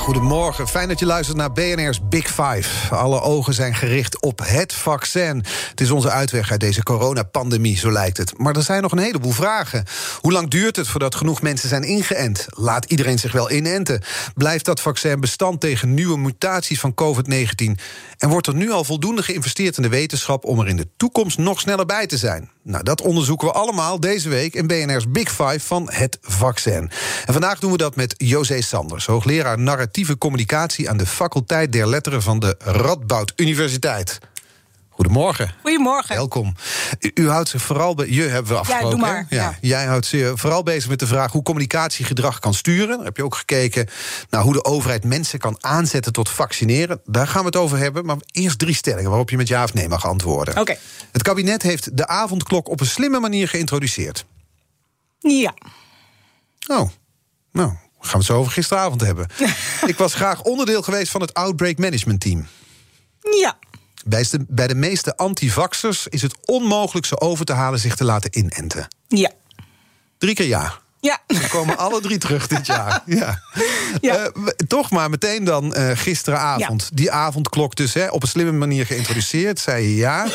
Goedemorgen, fijn dat je luistert naar BNR's Big Five. Alle ogen zijn gericht op het vaccin. Het is onze uitweg uit deze coronapandemie, zo lijkt het. Maar er zijn nog een heleboel vragen. Hoe lang duurt het voordat genoeg mensen zijn ingeënt? Laat iedereen zich wel inenten? Blijft dat vaccin bestand tegen nieuwe mutaties van COVID-19? En wordt er nu al voldoende geïnvesteerd in de wetenschap... om er in de toekomst nog sneller bij te zijn? Nou, dat onderzoeken we allemaal deze week in BNR's Big Five van het vaccin. En vandaag doen we dat met José Sanders, hoogleraar narratieve communicatie aan de faculteit der letteren van de Radboud Universiteit. Goedemorgen. Goedemorgen. Welkom. U, u houdt zich vooral bij. Je hebben we afgesproken. Ja, doe maar. Ja. Jij houdt zich vooral bezig met de vraag hoe communicatiegedrag kan sturen. Daar heb je ook gekeken naar hoe de overheid mensen kan aanzetten tot vaccineren. Daar gaan we het over hebben. Maar eerst drie stellingen waarop je met ja of nee mag antwoorden. Oké. Het kabinet heeft de avondklok op een slimme manier geïntroduceerd. Ja. Oh, nou, gaan we het zo over gisteravond hebben. Ik was graag onderdeel geweest van het Outbreak Management Team. Ja. Bij de, bij de meeste antivaxers is het onmogelijk ze over te halen zich te laten inenten. Ja. Drie keer ja. Ja. We komen alle drie terug dit jaar. Ja. Ja. Eh, toch maar meteen dan eh, gisteravond. Die avondklok dus hè, op een slimme manier geïntroduceerd, zei je ja.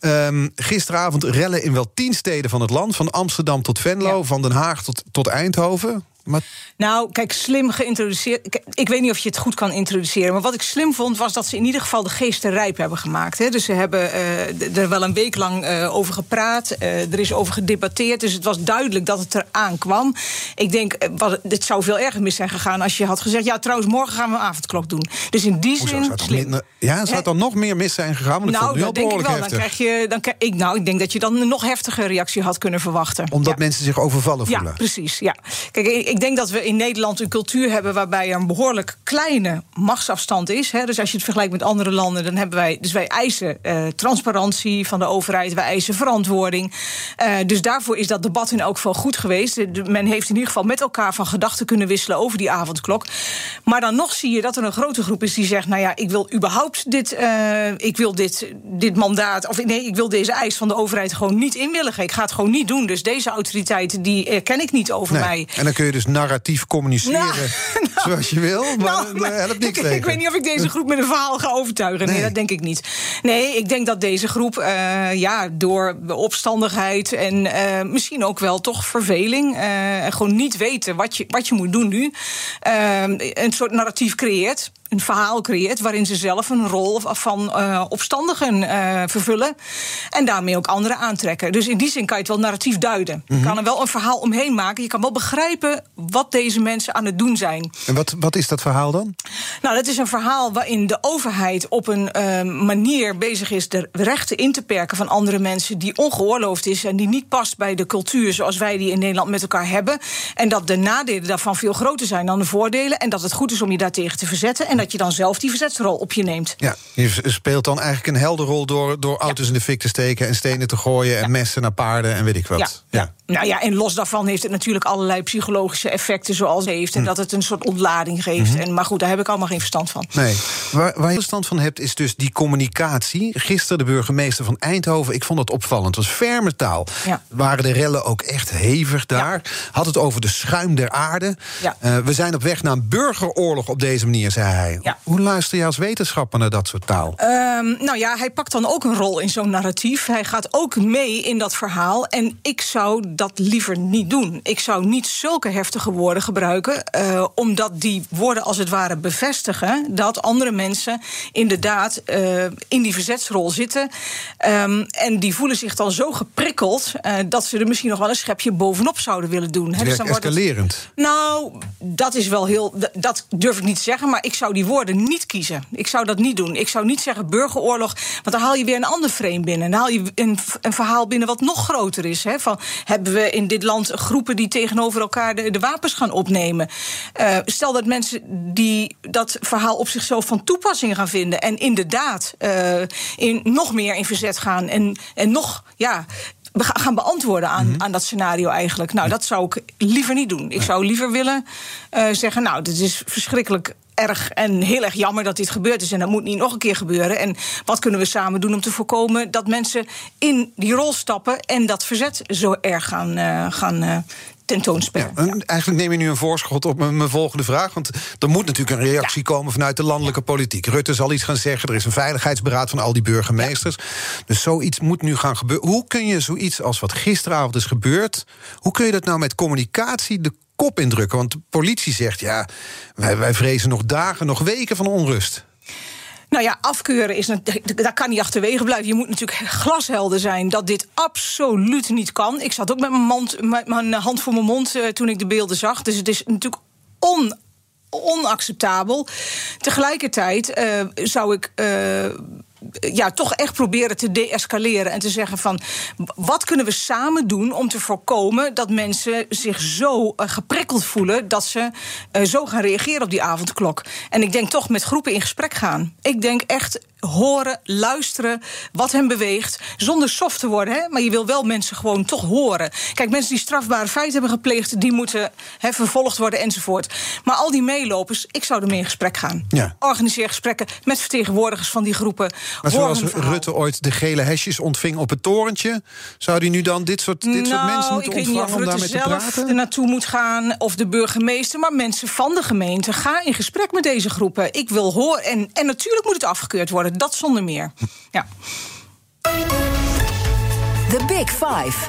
Ehm, gisteravond rellen in wel tien steden van het land. Van Amsterdam tot Venlo, Ja. van Den Haag tot, tot Eindhoven. Maar Nou, kijk, slim geïntroduceerd. Ik, weet niet of je het goed kan introduceren. Maar wat ik slim vond, was dat ze in ieder geval de geesten rijp hebben gemaakt. Hè. Dus ze hebben eh, er wel een week lang eh, over gepraat. eh, er is over gedebatteerd. Dus het was duidelijk dat het eraan kwam. Ik denk, wat, dit zou veel erger mis zijn gegaan als je had gezegd... ja, trouwens, morgen gaan we een avondklok doen. Dus in die hoezo zin zou het slim. ja, zou het dan nog meer mis zijn gegaan? Want Nou, het dat denk ik wel. Dan krijg je, dan, krijg- ik, nou, ik denk dat je dan een nog heftiger reactie had kunnen verwachten. Omdat Ja. mensen zich overvallen voelen. Ja, precies. Ja. Kijk, ik denk dat we in Nederland een cultuur hebben waarbij er een behoorlijk kleine machtsafstand is. Hè. Dus als je het vergelijkt met andere landen, dan hebben wij. Dus wij eisen eh, transparantie van de overheid, wij eisen verantwoording. Eh, dus daarvoor is dat debat in elk geval goed geweest. Men heeft in ieder geval met elkaar van gedachten kunnen wisselen over die avondklok. Maar dan nog zie je dat er een grote groep is die zegt: Nou ja, ik wil überhaupt dit, eh, ik wil dit, dit mandaat, of nee, ik wil deze eis van de overheid gewoon niet inwilligen. Ik ga het gewoon niet doen. Dus deze autoriteiten die erken ik niet over Nee. mij. En dan kun je dus narratief communiceren Nou, zoals je wil. Maar Nou, dat helpt niks ik, ik weet niet of ik deze groep met een verhaal ga overtuigen. Nee, Nee. dat denk ik niet. Nee, ik denk dat deze groep, eh, ja, door de opstandigheid en eh, misschien ook wel toch verveling, eh, en gewoon niet weten wat je, wat je moet doen nu, een soort narratief creëert. Een verhaal creëert waarin ze zelf een rol van eh, opstandigen eh, vervullen. En daarmee ook anderen aantrekken. Dus in die zin kan je het wel narratief duiden. Je kan er wel een verhaal omheen maken. Je kan wel begrijpen wat deze mensen aan het doen zijn. En wat, wat is dat verhaal dan? Nou, dat is een verhaal waarin de overheid op een eh, manier bezig is de rechten in te perken van andere mensen die ongeoorloofd is en die niet past bij de cultuur zoals wij die in Nederland met elkaar hebben. En dat de nadelen daarvan veel groter zijn dan de voordelen. En dat het goed is om je daartegen te verzetten. En dat je dan zelf die verzetsrol op je neemt. Ja, je speelt dan eigenlijk een helderrol door, door auto's in de fik te steken en stenen te gooien en messen naar paarden en weet ik wat. Ja. Nou ja, en los daarvan heeft het natuurlijk allerlei psychologische effecten zoals het heeft. En dat het een soort ontlading geeft. en, maar goed, daar heb ik allemaal geen verstand van. Nee, waar, waar je verstand van hebt is dus die communicatie. Gisteren de burgemeester van Eindhoven, ik vond het opvallend. Het was ferme taal. Ja. Waren de rellen ook echt hevig daar? Had het over de schuim der aarde. Ja. Eh, we zijn op weg naar een burgeroorlog op deze manier, zei hij. Ja. Hoe luister je als wetenschapper naar dat soort taal? Ehm, nou ja, hij pakt dan ook een rol in zo'n narratief. Hij gaat ook mee in dat verhaal. En ik zou dat liever niet doen. Ik zou niet zulke heftige woorden gebruiken, eh, omdat die woorden als het ware bevestigen dat andere mensen inderdaad eh, in die verzetsrol zitten. Ehm, en die voelen zich dan zo geprikkeld eh, dat ze er misschien nog wel een schepje bovenop zouden willen doen. Het Hè, dus dan het- escalerend. nou, dat is wel heel. Dat durf ik niet te zeggen, maar ik zou die woorden niet kiezen. Ik zou dat niet doen. Ik zou niet zeggen burgeroorlog, want dan haal je weer een ander frame binnen. Dan haal je een, een verhaal binnen wat nog groter is. Hè, van, hebben we in dit land groepen die tegenover elkaar de, de wapens gaan opnemen? Eh, stel dat mensen die dat verhaal op zichzelf van toepassing gaan vinden. En inderdaad uh, in, nog meer in verzet gaan. En, en nog, ja gaan beantwoorden aan, mhm. aan dat scenario eigenlijk. Nou, dat zou ik liever niet doen. Ik zou liever willen uh, zeggen, nou, dit is verschrikkelijk erg en heel erg jammer dat dit gebeurd is. En dat moet niet nog een keer gebeuren. En wat kunnen we samen doen om te voorkomen dat mensen in die rol stappen en dat verzet zo erg gaan, uh, gaan uh, tentoonspelen. Ja, eigenlijk neem je nu een voorschot op mijn, volgende vraag. Want er moet natuurlijk een reactie komen vanuit de landelijke politiek. Rutte zal iets gaan zeggen. Er is een veiligheidsberaad van al die burgemeesters. Dus zoiets moet nu gaan gebeuren. Hoe kun je zoiets als wat gisteravond is gebeurd... hoe kun je dat nou met communicatie de kop indrukken? Want de politie zegt, ja, wij, wij vrezen nog dagen, nog weken van onrust. Nou ja, afkeuren is dat kan niet achterwege blijven. Je moet natuurlijk glashelder zijn dat dit absoluut niet kan. Ik zat ook met mijn, mond, met mijn hand voor mijn mond uh, toen ik de beelden zag. Dus het is natuurlijk on onacceptabel. Tegelijkertijd uh, zou ik. Uh, ja, toch echt proberen te deescaleren en te zeggen van wat kunnen we samen doen om te voorkomen dat mensen zich zo uh, geprikkeld voelen dat ze uh, zo gaan reageren op die avondklok. En ik denk toch met groepen in gesprek gaan. Ik denk echt horen, luisteren, wat hen beweegt. Zonder soft te worden, hè? maar je wil wel mensen gewoon toch horen. Kijk, mensen die strafbare feiten hebben gepleegd, die moeten hè, vervolgd worden enzovoort. Maar al die meelopers, ik zou ermee in gesprek gaan. Ja. Organiseer gesprekken met vertegenwoordigers van die groepen. Maar zoals Rutte ooit de gele hesjes ontving op het torentje, zou die nu dan dit soort, dit soort nou, mensen moeten ontvangen om daarmee te praten? er naartoe moet gaan, of de burgemeester, maar mensen van de gemeente. Ga in gesprek met deze groepen. Ik wil horen. En, en natuurlijk moet het afgekeurd worden. Dat zonder meer. Ja. The Big Five.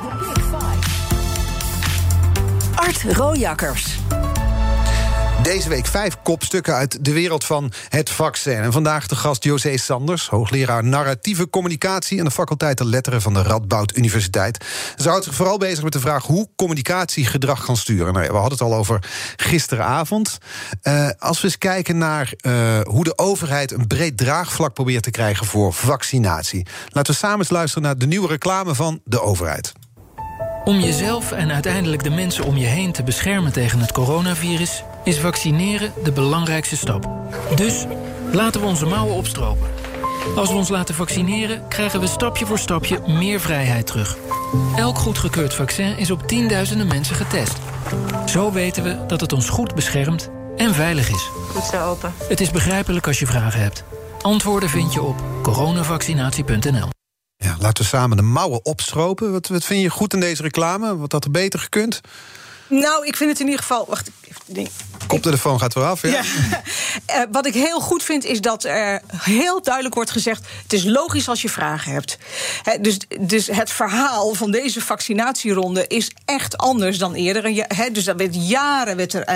Art Rojakkers. Deze week vijf kopstukken uit de wereld van het vaccin. En vandaag de gast José Sanders, hoogleraar narratieve communicatie... aan de faculteit de letteren van de Radboud Universiteit. Ze houdt zich vooral bezig met de vraag hoe communicatie gedrag kan sturen. Nou, we hadden het al over gisteravond. Uh, als we eens kijken naar uh, hoe de overheid een breed draagvlak probeert te krijgen voor vaccinatie. Laten we samen eens luisteren naar de nieuwe reclame van de overheid. Om jezelf en uiteindelijk de mensen om je heen te beschermen tegen het coronavirus is vaccineren de belangrijkste stap. Dus laten we onze mouwen opstropen. Als we ons laten vaccineren, krijgen we stapje voor stapje meer vrijheid terug. Elk goedgekeurd vaccin is op tienduizenden mensen getest. Zo weten we dat het ons goed beschermt en veilig is. Goed zo open. Het is begrijpelijk als je vragen hebt. Antwoorden vind je op coronavaccinatie.nl. Ja, laten we samen de mouwen opstropen. Wat, wat vind je goed in deze reclame? Wat had er beter gekund? Nou, ik vind het in ieder geval. Wacht, even Koptelefoon gaat weer af. Ja. ja. uh, wat ik heel goed vind, is dat er heel duidelijk wordt gezegd: het is logisch als je vragen hebt. He, dus, dus het verhaal van deze vaccinatieronde is echt anders dan eerder. He, dus dat werd jaren werd er,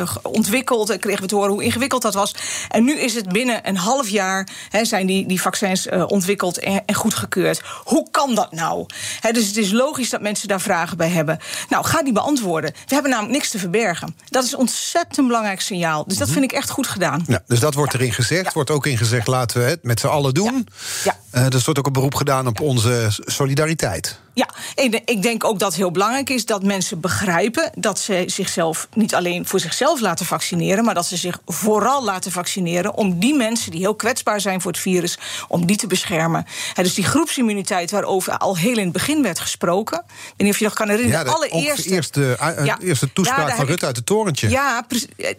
uh, ontwikkeld en kregen we te horen hoe ingewikkeld dat was. En nu is het binnen een half jaar zijn die, die vaccins ontwikkeld en, en goedgekeurd. Hoe kan dat nou? dus het is logisch dat mensen daar vragen bij hebben. Nou, ga die beantwoorden. We hebben namelijk niks te verbergen. Dat is ontzettend een belangrijk signaal. Dus dat mhm. vind ik echt goed gedaan. Ja, dus dat wordt erin gezegd. Wordt ook ingezegd, laten we het met z'n allen doen. Ja. Uh, er wordt ook een beroep gedaan op onze solidariteit. Ja, ik denk ook dat het heel belangrijk is dat mensen begrijpen dat ze zichzelf niet alleen voor zichzelf laten vaccineren, maar dat ze zich vooral laten vaccineren om die mensen die heel kwetsbaar zijn voor het virus, om die te beschermen. dus die groepsimmuniteit waarover al heel in het begin werd gesproken. Ik weet niet of je nog kan herinneren. Ja, de allereerste eerste, uh, ja, eerste toespraak van Rutte uit het torentje. Ja,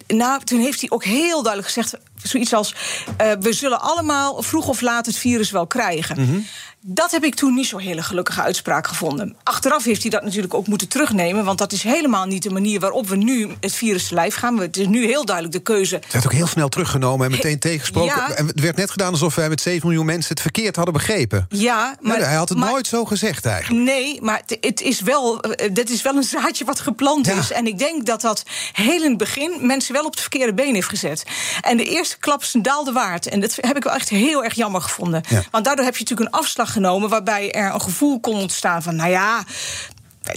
nou, toen heeft hij ook heel duidelijk gezegd zoiets als: uh, we zullen allemaal vroeg of laat het virus wel krijgen. -hmm. Dat heb ik toen niet zo'n hele gelukkige uitspraak gevonden. Achteraf heeft hij dat natuurlijk ook moeten terugnemen, want dat is helemaal niet de manier waarop we nu het virus te lijf gaan. Het is nu heel duidelijk de keuze. Het werd ook heel snel teruggenomen en meteen tegengesproken. Ja. En het werd net gedaan alsof wij met 7 miljoen mensen het verkeerd hadden begrepen. Ja, maar. hij had het nooit zo gezegd eigenlijk. Nee, maar het is wel, eh, dit is wel een zaadje wat geplant is. En ik denk dat dat heel in het begin mensen wel op het verkeerde been heeft gezet. En de eerste klap daalde waard. En dat heb ik wel echt heel erg jammer gevonden. Want daardoor heb je natuurlijk een afslag genomen waarbij er een gevoel kon ontstaan van, nou ja,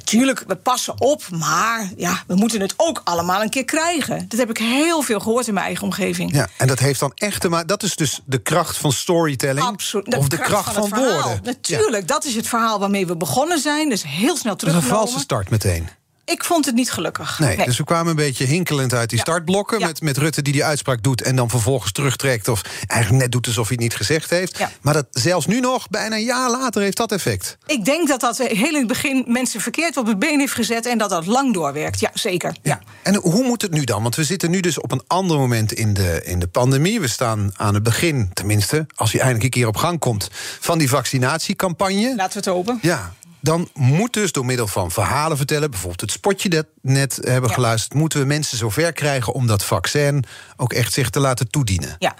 Tuurlijk, we passen op, maar ja, we moeten het ook allemaal een keer krijgen. Dat heb ik heel veel gehoord in mijn eigen omgeving. Ja, en dat heeft dan echt te maken. Dat is dus de kracht van storytelling. Absoluut. of de kracht, van, woorden. Natuurlijk, dat is het verhaal waarmee we begonnen zijn. Dus heel snel terug. een valse start meteen. Ik vond het niet gelukkig. Nee, dus we kwamen een beetje hinkelend uit die Ja. startblokken... Ja. Met, met Rutte die die uitspraak doet en dan vervolgens terugtrekt... of eigenlijk net doet alsof hij het niet gezegd heeft. Ja. Maar dat zelfs nu nog, bijna een jaar later, heeft dat effect. Ik denk dat dat heel in het begin mensen verkeerd op het been heeft gezet... en dat dat lang doorwerkt. Ja, zeker. Ja. En hoe moet het nu dan? Want we zitten nu dus op een ander moment in de, in de pandemie. We staan aan het begin, tenminste, als hij eindelijk een keer op gang komt... van die vaccinatiecampagne. Laten we het hopen. Ja, dan moet dus door middel van verhalen vertellen... bijvoorbeeld het spotje dat net hebben Ja. geluisterd... moeten we mensen zover krijgen om dat vaccin ook echt zich te laten toedienen. Ja,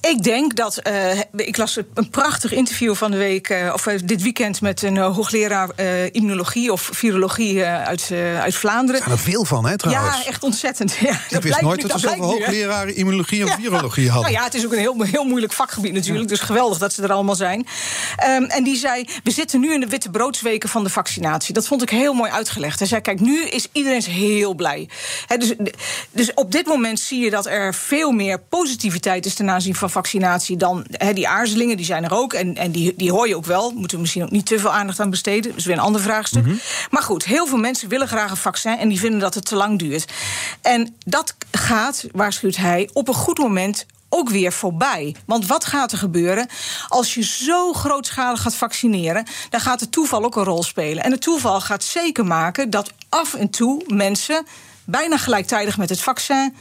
ik denk dat. eh, ik las een prachtig interview van de week, eh, of eh, dit weekend, met een hoogleraar immunologie of virologie uit, uit Vlaanderen. Er zijn er veel van, hè, trouwens. Ja, echt ontzettend. Ja, dat Ik wist nooit nu- dat we zoveel hoogleraren immunologie en Ja. virologie hadden. Nou ja, het is ook een heel, heel moeilijk vakgebied natuurlijk. Dus geweldig dat ze er allemaal zijn. Ehm, en die zei: We zitten nu in de witte broodsweken van de vaccinatie. Dat vond ik heel mooi uitgelegd. Hij zei: Kijk, nu is iedereen heel blij. Hè, dus, dus op dit moment zie je dat er veel meer positiviteit is ten aanzien van vaccinatie dan die aarzelingen. Die zijn er ook. En, en die, die hoor je ook wel. Moeten we misschien ook niet te veel aandacht aan besteden. Dat is weer een ander vraagstuk. Maar goed, heel veel mensen willen graag een vaccin en die vinden dat het te lang duurt. En dat gaat, waarschuwt hij, op een goed moment ook weer voorbij. Want wat gaat er gebeuren als je zo grootschalig gaat vaccineren? Dan gaat het toeval ook een rol spelen. En het toeval gaat zeker maken dat af en toe mensen bijna gelijktijdig met het vaccin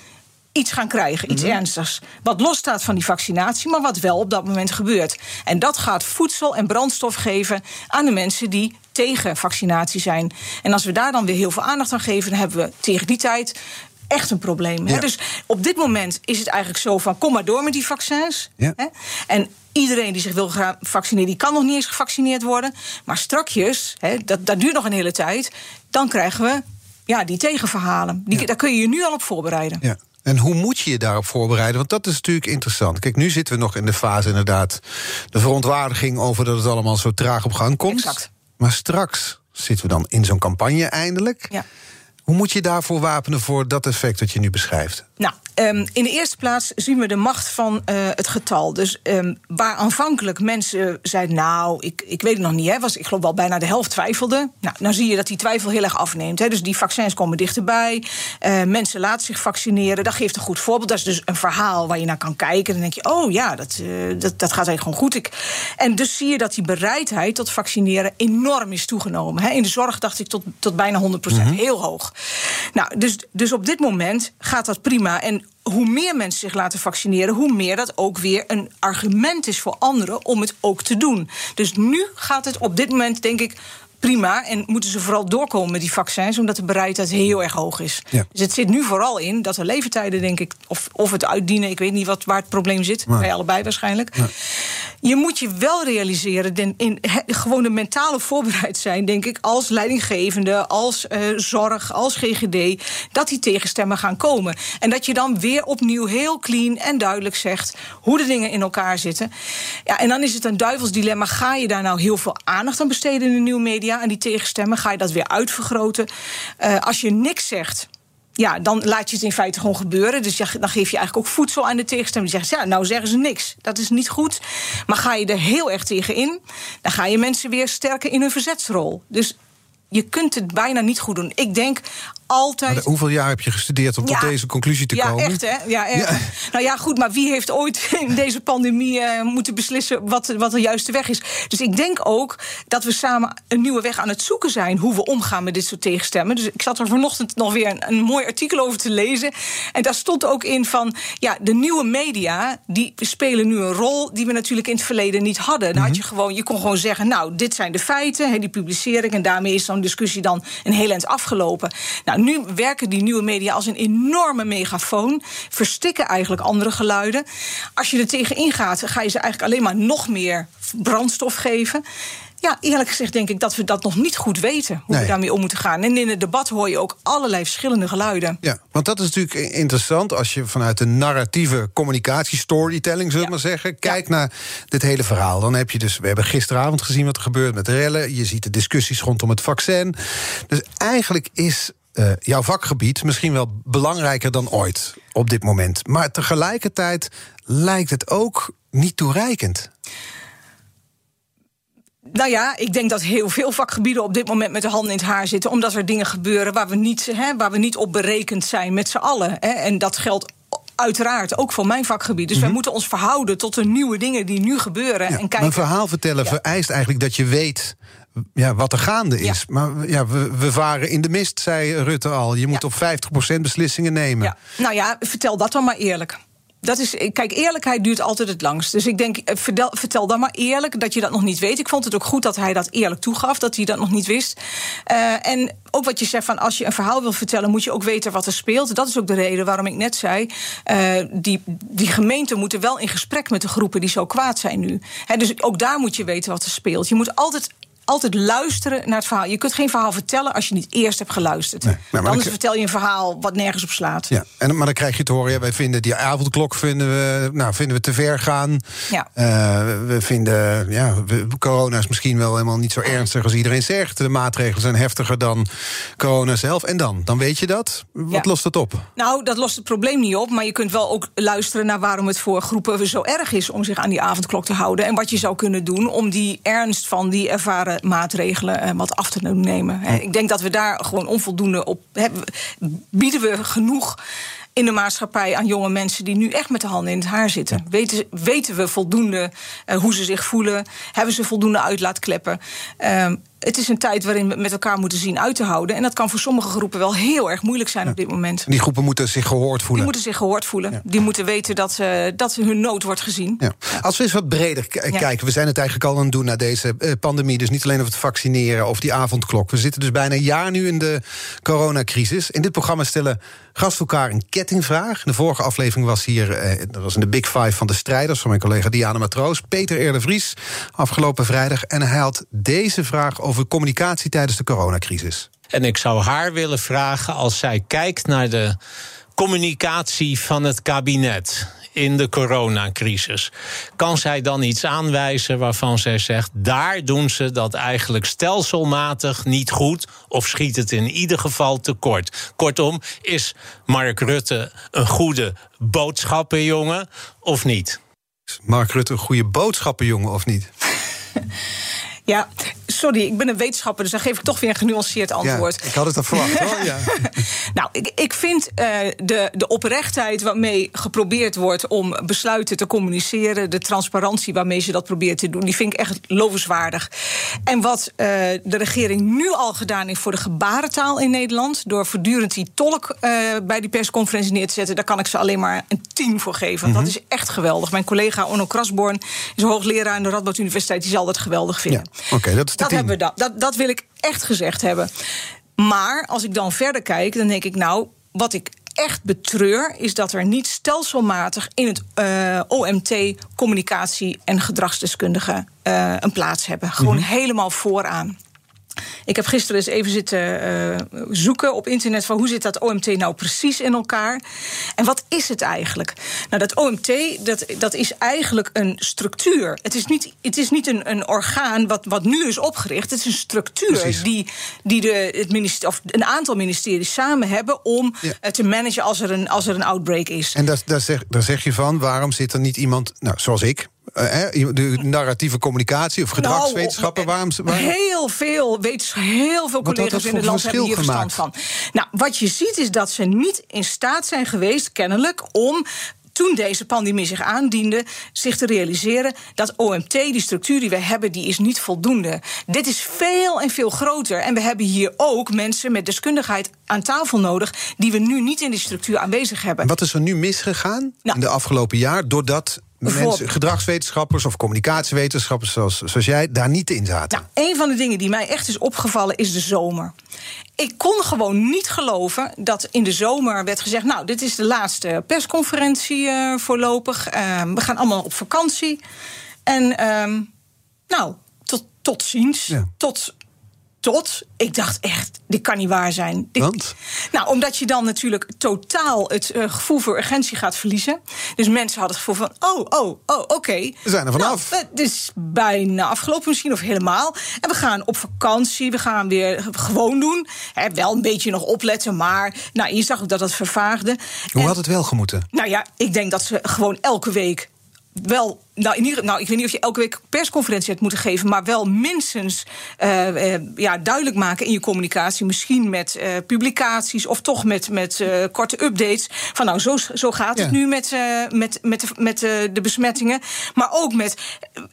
iets gaan krijgen, iets ernstigs. Wat losstaat van die vaccinatie, maar wat wel op dat moment gebeurt. En dat gaat voedsel en brandstof geven aan de mensen die tegen vaccinatie zijn. En als we daar dan weer heel veel aandacht aan geven, dan hebben we tegen die tijd echt een probleem. Ja. Dus op dit moment is het eigenlijk zo van kom maar door met die vaccins. Ja. Hè? En iedereen die zich wil gaan vaccineren, die kan nog niet eens gevaccineerd worden. Maar strakjes, hè, dat, dat duurt nog een hele tijd, dan krijgen we ja, die tegenverhalen. Die, Daar kun je je nu al op voorbereiden. Ja. En hoe moet je je daarop voorbereiden? Want dat is natuurlijk interessant. Kijk, nu zitten we nog in de fase inderdaad... de verontwaardiging over dat het allemaal zo traag op gang komt. Exact. Maar straks zitten we dan in zo'n campagne eindelijk. Ja. Hoe moet je daarvoor wapenen voor dat effect dat je nu beschrijft? Nou, ehm, in de eerste plaats zien we de macht van eh, het getal. Dus ehm, waar aanvankelijk mensen zeiden, nou, ik, ik weet het nog niet, hè, was, ik geloof wel bijna de helft twijfelde. Nou, dan zie je dat die twijfel heel erg afneemt. Hè. Dus die vaccins komen dichterbij, eh, mensen laten zich vaccineren. Dat geeft een goed voorbeeld. Dat is dus een verhaal waar je naar kan kijken. Dan denk je, oh ja, dat, eh, dat, dat gaat eigenlijk gewoon goed. Ik, en dus zie je dat die bereidheid tot vaccineren enorm is toegenomen. Hè. In de zorg dacht ik tot, tot bijna 100% heel hoog. Nou, dus, dus op dit moment gaat dat prima. En hoe meer mensen zich laten vaccineren, hoe meer dat ook weer een argument is voor anderen om het ook te doen. Dus nu gaat het op dit moment, denk ik. Prima, en moeten ze vooral doorkomen met die vaccins, omdat de bereidheid heel erg hoog is. Ja. Dus het zit nu vooral in dat de leeftijden, denk ik, of, of het uitdienen, ik weet niet wat, waar het probleem zit, bij allebei waarschijnlijk. Je moet je wel realiseren, den, in, he- gewoon de mentale voorbereid zijn, denk ik, als leidinggevende, als eh, zorg, als GGD, dat die tegenstemmen gaan komen. En dat je dan weer opnieuw heel clean en duidelijk zegt hoe de dingen in elkaar zitten. Ja, en dan is het een duivels dilemma. Ga je daar nou heel veel aandacht aan besteden in de nieuwe media, aan die tegenstemmen? Ga je dat weer uitvergroten? Eh, als je niks zegt. Ja, dan laat je het in feite gewoon gebeuren. Dus ja, dan geef je eigenlijk ook voedsel aan de tegenstander. Die zegt, ja, nou zeggen ze niks. Dat is niet goed. Maar ga je er heel erg tegen in, dan ga je mensen weer sterken in hun verzetsrol. Dus je kunt het bijna niet goed doen. Ik denk altijd. Maar hoeveel jaar heb je gestudeerd om tot deze conclusie te ja, komen? echt hè? Ja, echt. Ja. Nou ja, goed, maar wie heeft ooit in deze pandemie eh, moeten beslissen wat, wat de juiste weg is? Dus ik denk ook dat we samen een nieuwe weg aan het zoeken zijn hoe we omgaan met dit soort tegenstemmen. Dus ik zat er vanochtend nog weer een, een mooi artikel over te lezen. En daar stond ook in van ja, de nieuwe media die spelen nu een rol die we natuurlijk in het verleden niet hadden. Dan had je gewoon, je kon gewoon zeggen, nou, dit zijn de feiten, hè, die publiceer ik en daarmee is zo'n discussie dan een heel eind afgelopen. Nou, nu werken die nieuwe media als een enorme megafoon, verstikken eigenlijk andere geluiden. Als je er tegen ingaat, ga je ze eigenlijk alleen maar nog meer brandstof geven. Ja, eerlijk gezegd denk ik dat we dat nog niet goed weten, hoe Nee. we daarmee om moeten gaan. En in het debat hoor je ook allerlei verschillende geluiden. Ja, want dat is natuurlijk interessant als je vanuit de narratieve communicatie, storytelling, zullen we Ja. maar zeggen, kijkt naar dit hele verhaal. Dan heb je dus, we hebben gisteravond gezien wat er gebeurt met rellen. Je ziet de discussies rondom het vaccin. Dus eigenlijk is eh, jouw vakgebied misschien wel belangrijker dan ooit op dit moment. Maar tegelijkertijd lijkt het ook niet toereikend. Nou ja, ik denk dat heel veel vakgebieden op dit moment met de handen in het haar zitten. Omdat er dingen gebeuren waar we niet, hè, waar we niet op berekend zijn met z'n allen. Hè. En dat geldt uiteraard ook voor mijn vakgebied. Dus wij moeten ons verhouden tot de nieuwe dingen die nu gebeuren. Ja, en kijken. Een verhaal vertellen vereist eigenlijk dat je weet ja, wat er gaande is. Maar ja, we, we varen in de mist, zei Rutte al. Je moet op 50% beslissingen nemen. Ja. Nou ja, vertel dat dan maar eerlijk. Dat is, kijk, eerlijkheid duurt altijd het langst. Dus ik denk, eh, vertel, vertel dan maar eerlijk dat je dat nog niet weet. Ik vond het ook goed dat hij dat eerlijk toegaf, dat hij dat nog niet wist. Uh, en ook wat je zegt van als je een verhaal wil vertellen, moet je ook weten wat er speelt. Dat is ook de reden waarom ik net zei: uh, die, die gemeenten moeten wel in gesprek met de groepen die zo kwaad zijn nu. He, dus ook daar moet je weten wat er speelt. Je moet altijd altijd luisteren naar het verhaal. Je kunt geen verhaal vertellen als je niet eerst hebt geluisterd. Nee, nou, Anders vertel je een verhaal wat nergens op slaat. Ja, en, maar dan krijg je te horen, ja, wij vinden die avondklok vinden we, nou, vinden we te ver gaan. Ja. Uh, we vinden, ja, we, corona is misschien wel helemaal niet zo ernstig als iedereen zegt. De maatregelen zijn heftiger dan corona zelf. En dan? Dan weet je dat? Wat ja. lost dat op? Nou, dat lost het probleem niet op. Maar je kunt wel ook luisteren naar waarom het voor groepen zo erg is om zich aan die avondklok te houden. En wat je zou kunnen doen om die ernst van die ervaren maatregelen uh, wat af te nemen. Ja. Ik denk dat we daar gewoon onvoldoende op hebben. Bieden we genoeg in de maatschappij aan jonge mensen die nu echt met de handen in het haar zitten. Weten, weten we voldoende uh, hoe ze zich voelen? Hebben ze voldoende uitlaatkleppen? Uh, het is een tijd waarin we met elkaar moeten zien uit te houden. En dat kan voor sommige groepen wel heel erg moeilijk zijn ja. op dit moment. Die groepen moeten zich gehoord voelen. Die moeten zich gehoord voelen. Ja. Die moeten weten dat, uh, dat hun nood wordt gezien. Ja. Als we eens wat breder kijken. We zijn het eigenlijk al aan het doen na deze uh, pandemie. Dus niet alleen over het vaccineren of die avondklok. We zitten dus bijna een jaar nu in de coronacrisis. In dit programma stellen gasten elkaar een kettingvraag. De vorige aflevering was hier, uh, dat was in de Big Five van de strijders... van mijn collega Diana Matroos. Peter Eerder Vries, afgelopen vrijdag. En hij had deze vraag over communicatie tijdens de coronacrisis. En ik zou haar willen vragen, als zij kijkt naar de communicatie van het kabinet in de coronacrisis. Kan zij dan iets aanwijzen waarvan zij zegt: daar doen ze dat eigenlijk stelselmatig niet goed of schiet het in ieder geval tekort? Kortom, is Mark Rutte een goede boodschappenjongen of niet? Is Mark Rutte een goede boodschappenjongen of niet? Ja, sorry, ik ben een wetenschapper, dus dan geef ik toch weer een genuanceerd antwoord. Ja, ik had het al verwacht hoor. Ja. nou, ik, ik vind uh, de, de oprechtheid waarmee geprobeerd wordt om besluiten te communiceren, de transparantie waarmee ze dat probeert te doen, die vind ik echt lovenswaardig. En wat uh, de regering nu al gedaan heeft voor de gebarentaal in Nederland, door voortdurend die tolk uh, bij die persconferentie neer te zetten, daar kan ik ze alleen maar een tien voor geven. Mm -hmm. Dat is echt geweldig. Mijn collega Onno Krasborn is hoogleraar aan de Radboud Universiteit, die zal dat geweldig vinden. Ja. Oké, okay, dat is de dat, hebben we dat, dat, dat wil ik echt gezegd hebben. Maar als ik dan verder kijk, dan denk ik, nou, wat ik echt betreur, is dat er niet stelselmatig in het uh, OMT communicatie en gedragsdeskundigen uh, een plaats hebben. Gewoon mm -hmm. helemaal vooraan. Ik heb gisteren eens even zitten uh, zoeken op internet van hoe zit dat OMT nou precies in elkaar. En wat is het eigenlijk? Nou, dat OMT dat, dat is eigenlijk een structuur. Het is niet, het is niet een, een orgaan wat, wat nu is opgericht. Het is een structuur precies. die, die de, het ministerie, of een aantal ministeries samen hebben om ja. te managen als er een, als er een outbreak is. En daar, daar, zeg, daar zeg je van, waarom zit er niet iemand, nou, zoals ik, uh, de narratieve communicatie of gedragswetenschappen? Nou, waarom, waarom? Heel veel heel veel collega's in het land hebben hier verstand van. Nou, wat je ziet is dat ze niet in staat zijn geweest, kennelijk, om toen deze pandemie zich aandiende, zich te realiseren dat OMT, die structuur die we hebben, die is niet voldoende. Dit is veel en veel groter. En we hebben hier ook mensen met deskundigheid aan tafel nodig, die we nu niet in die structuur aanwezig hebben. Wat is er nu misgegaan nou, in de afgelopen jaar, doordat mensen, gedragswetenschappers of communicatiewetenschappers zoals, zoals jij daar niet in zaten? Nou, een van de dingen die mij echt is opgevallen is de zomer. Ik kon gewoon niet geloven dat in de zomer werd gezegd: Nou, dit is de laatste persconferentie uh, voorlopig. Uh, we gaan allemaal op vakantie. En uh, nou, tot, tot ziens. Ja. Tot tot, ik dacht echt, dit kan niet waar zijn. Dit, Want? Nou, omdat je dan natuurlijk totaal het uh, gevoel voor urgentie gaat verliezen. Dus mensen hadden het gevoel van, oh, oh, oh, oké. Okay. We zijn er vanaf. Nou, het is bijna afgelopen misschien, of helemaal. En we gaan op vakantie, we gaan weer gewoon doen. He, wel een beetje nog opletten, maar nou, je zag ook dat het vervaagde. Hoe en, had het wel gemoeten? Nou ja, ik denk dat ze gewoon elke week wel nou, in ieder, nou, ik weet niet of je elke week persconferentie hebt moeten geven, maar wel minstens uh, uh, ja, duidelijk maken in je communicatie. Misschien met uh, publicaties of toch met, met korte updates. Van nou, zo, zo gaat het ja. nu met, met, met, de, met de besmettingen. Maar ook met,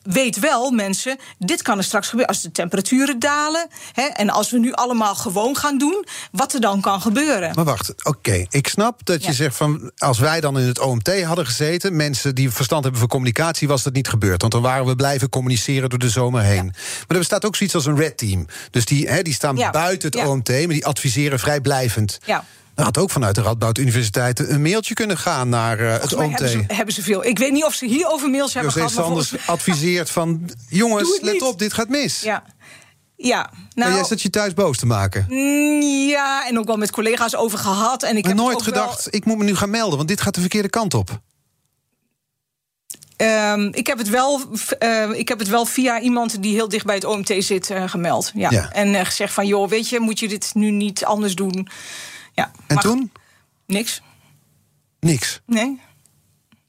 weet wel mensen, dit kan er straks gebeuren als de temperaturen dalen. Hè, en als we nu allemaal gewoon gaan doen, wat er dan kan gebeuren. Maar wacht, oké, okay. ik snap dat je zegt van als wij dan in het OMT hadden gezeten, mensen die verstand hebben van communicatie, was dat niet gebeurd. Want dan waren we blijven communiceren door de zomer heen. Ja. Maar er bestaat ook zoiets als een red team. Dus die, he, die staan ja. buiten het OMT, maar die adviseren vrijblijvend. Ja. Er had ook vanuit de Radboud Universiteit een mailtje kunnen gaan naar uh, het OMT. Hebben ze, hebben ze, veel. Ik weet niet of ze hierover mails hebben José gehad. Sanders volgens... adviseert van... jongens, let niet. op, dit gaat mis. Ja. Ja, nou, en jij zat je thuis boos te maken. Ja, en ook wel met collega's over gehad. En ik maar heb nooit gedacht, wel... ik moet me nu gaan melden... want dit gaat de verkeerde kant op. Um, ik, heb het wel, uh, ik heb het wel via iemand die heel dicht bij het OMT zit uh, gemeld. Ja. ja. En uh, gezegd van, joh, weet je, moet je dit nu niet anders doen? Ja. En toen? Niks. Niks? Nee.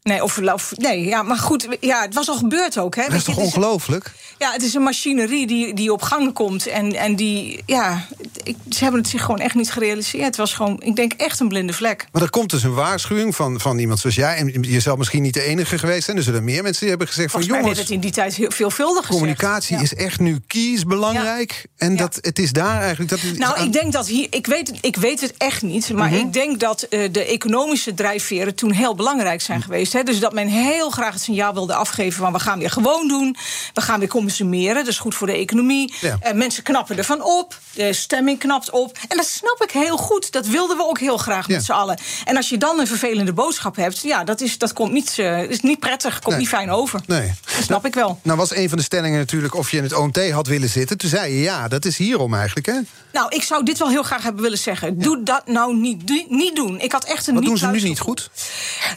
Nee, of, of, nee, ja, maar goed, ja, het was al gebeurd ook. Hè? Dat is toch ongelooflijk? Ja, het is een machinerie die, die op gang komt. En, en die, ja, ik, ze hebben het zich gewoon echt niet gerealiseerd. Het was gewoon, ik denk, echt een blinde vlek. Maar er komt dus een waarschuwing van, van iemand zoals jij. En je zal misschien niet de enige geweest zijn. Er zullen meer mensen die hebben gezegd Volgens van... jongens, het in die tijd heel veelvuldig Communicatie gezegd. is echt nu kiesbelangrijk. Ja. En ja. dat, het is daar eigenlijk... Dat nou, aan... ik denk dat hier... Ik weet, het, ik weet het echt niet. Maar Mhm. mm -hmm. ik denk dat uh, de economische drijfveren toen heel belangrijk zijn Mhm. geweest. Hè? Dus dat men heel graag het signaal wilde afgeven van... we gaan weer gewoon doen. We gaan weer consumeren. Dat is goed voor de economie. Ja. Uh, mensen knappen ervan op. De stemming knapt op. En dat snap ik heel goed. Dat wilden we ook heel graag met z'n allen. En als je dan een vervelende boodschap hebt... ja, dat, is, dat komt niet, uh, is niet prettig. Komt Nee. niet fijn over. Nee. Dat snap ik wel. Nou was een van de stellingen natuurlijk of je in het OMT had willen zitten. Toen zei je ja, dat is hierom eigenlijk, hè? Nou, ik zou dit wel heel graag hebben willen zeggen. Doe dat nou niet, niet doen. Ik had echt een Wat niet doen ze nu niet goed?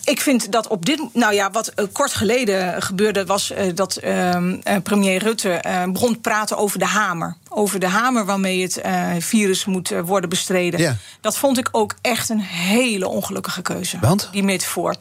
Ik vind dat op dit... Nou ja, wat uh, kort geleden gebeurde... was uh, dat uh, premier Rutte begon te praten over de hamer. Over de hamer waarmee het eh, virus moet worden bestreden. Ja. Dat vond ik ook echt een hele ongelukkige keuze. Want? Die metafoor.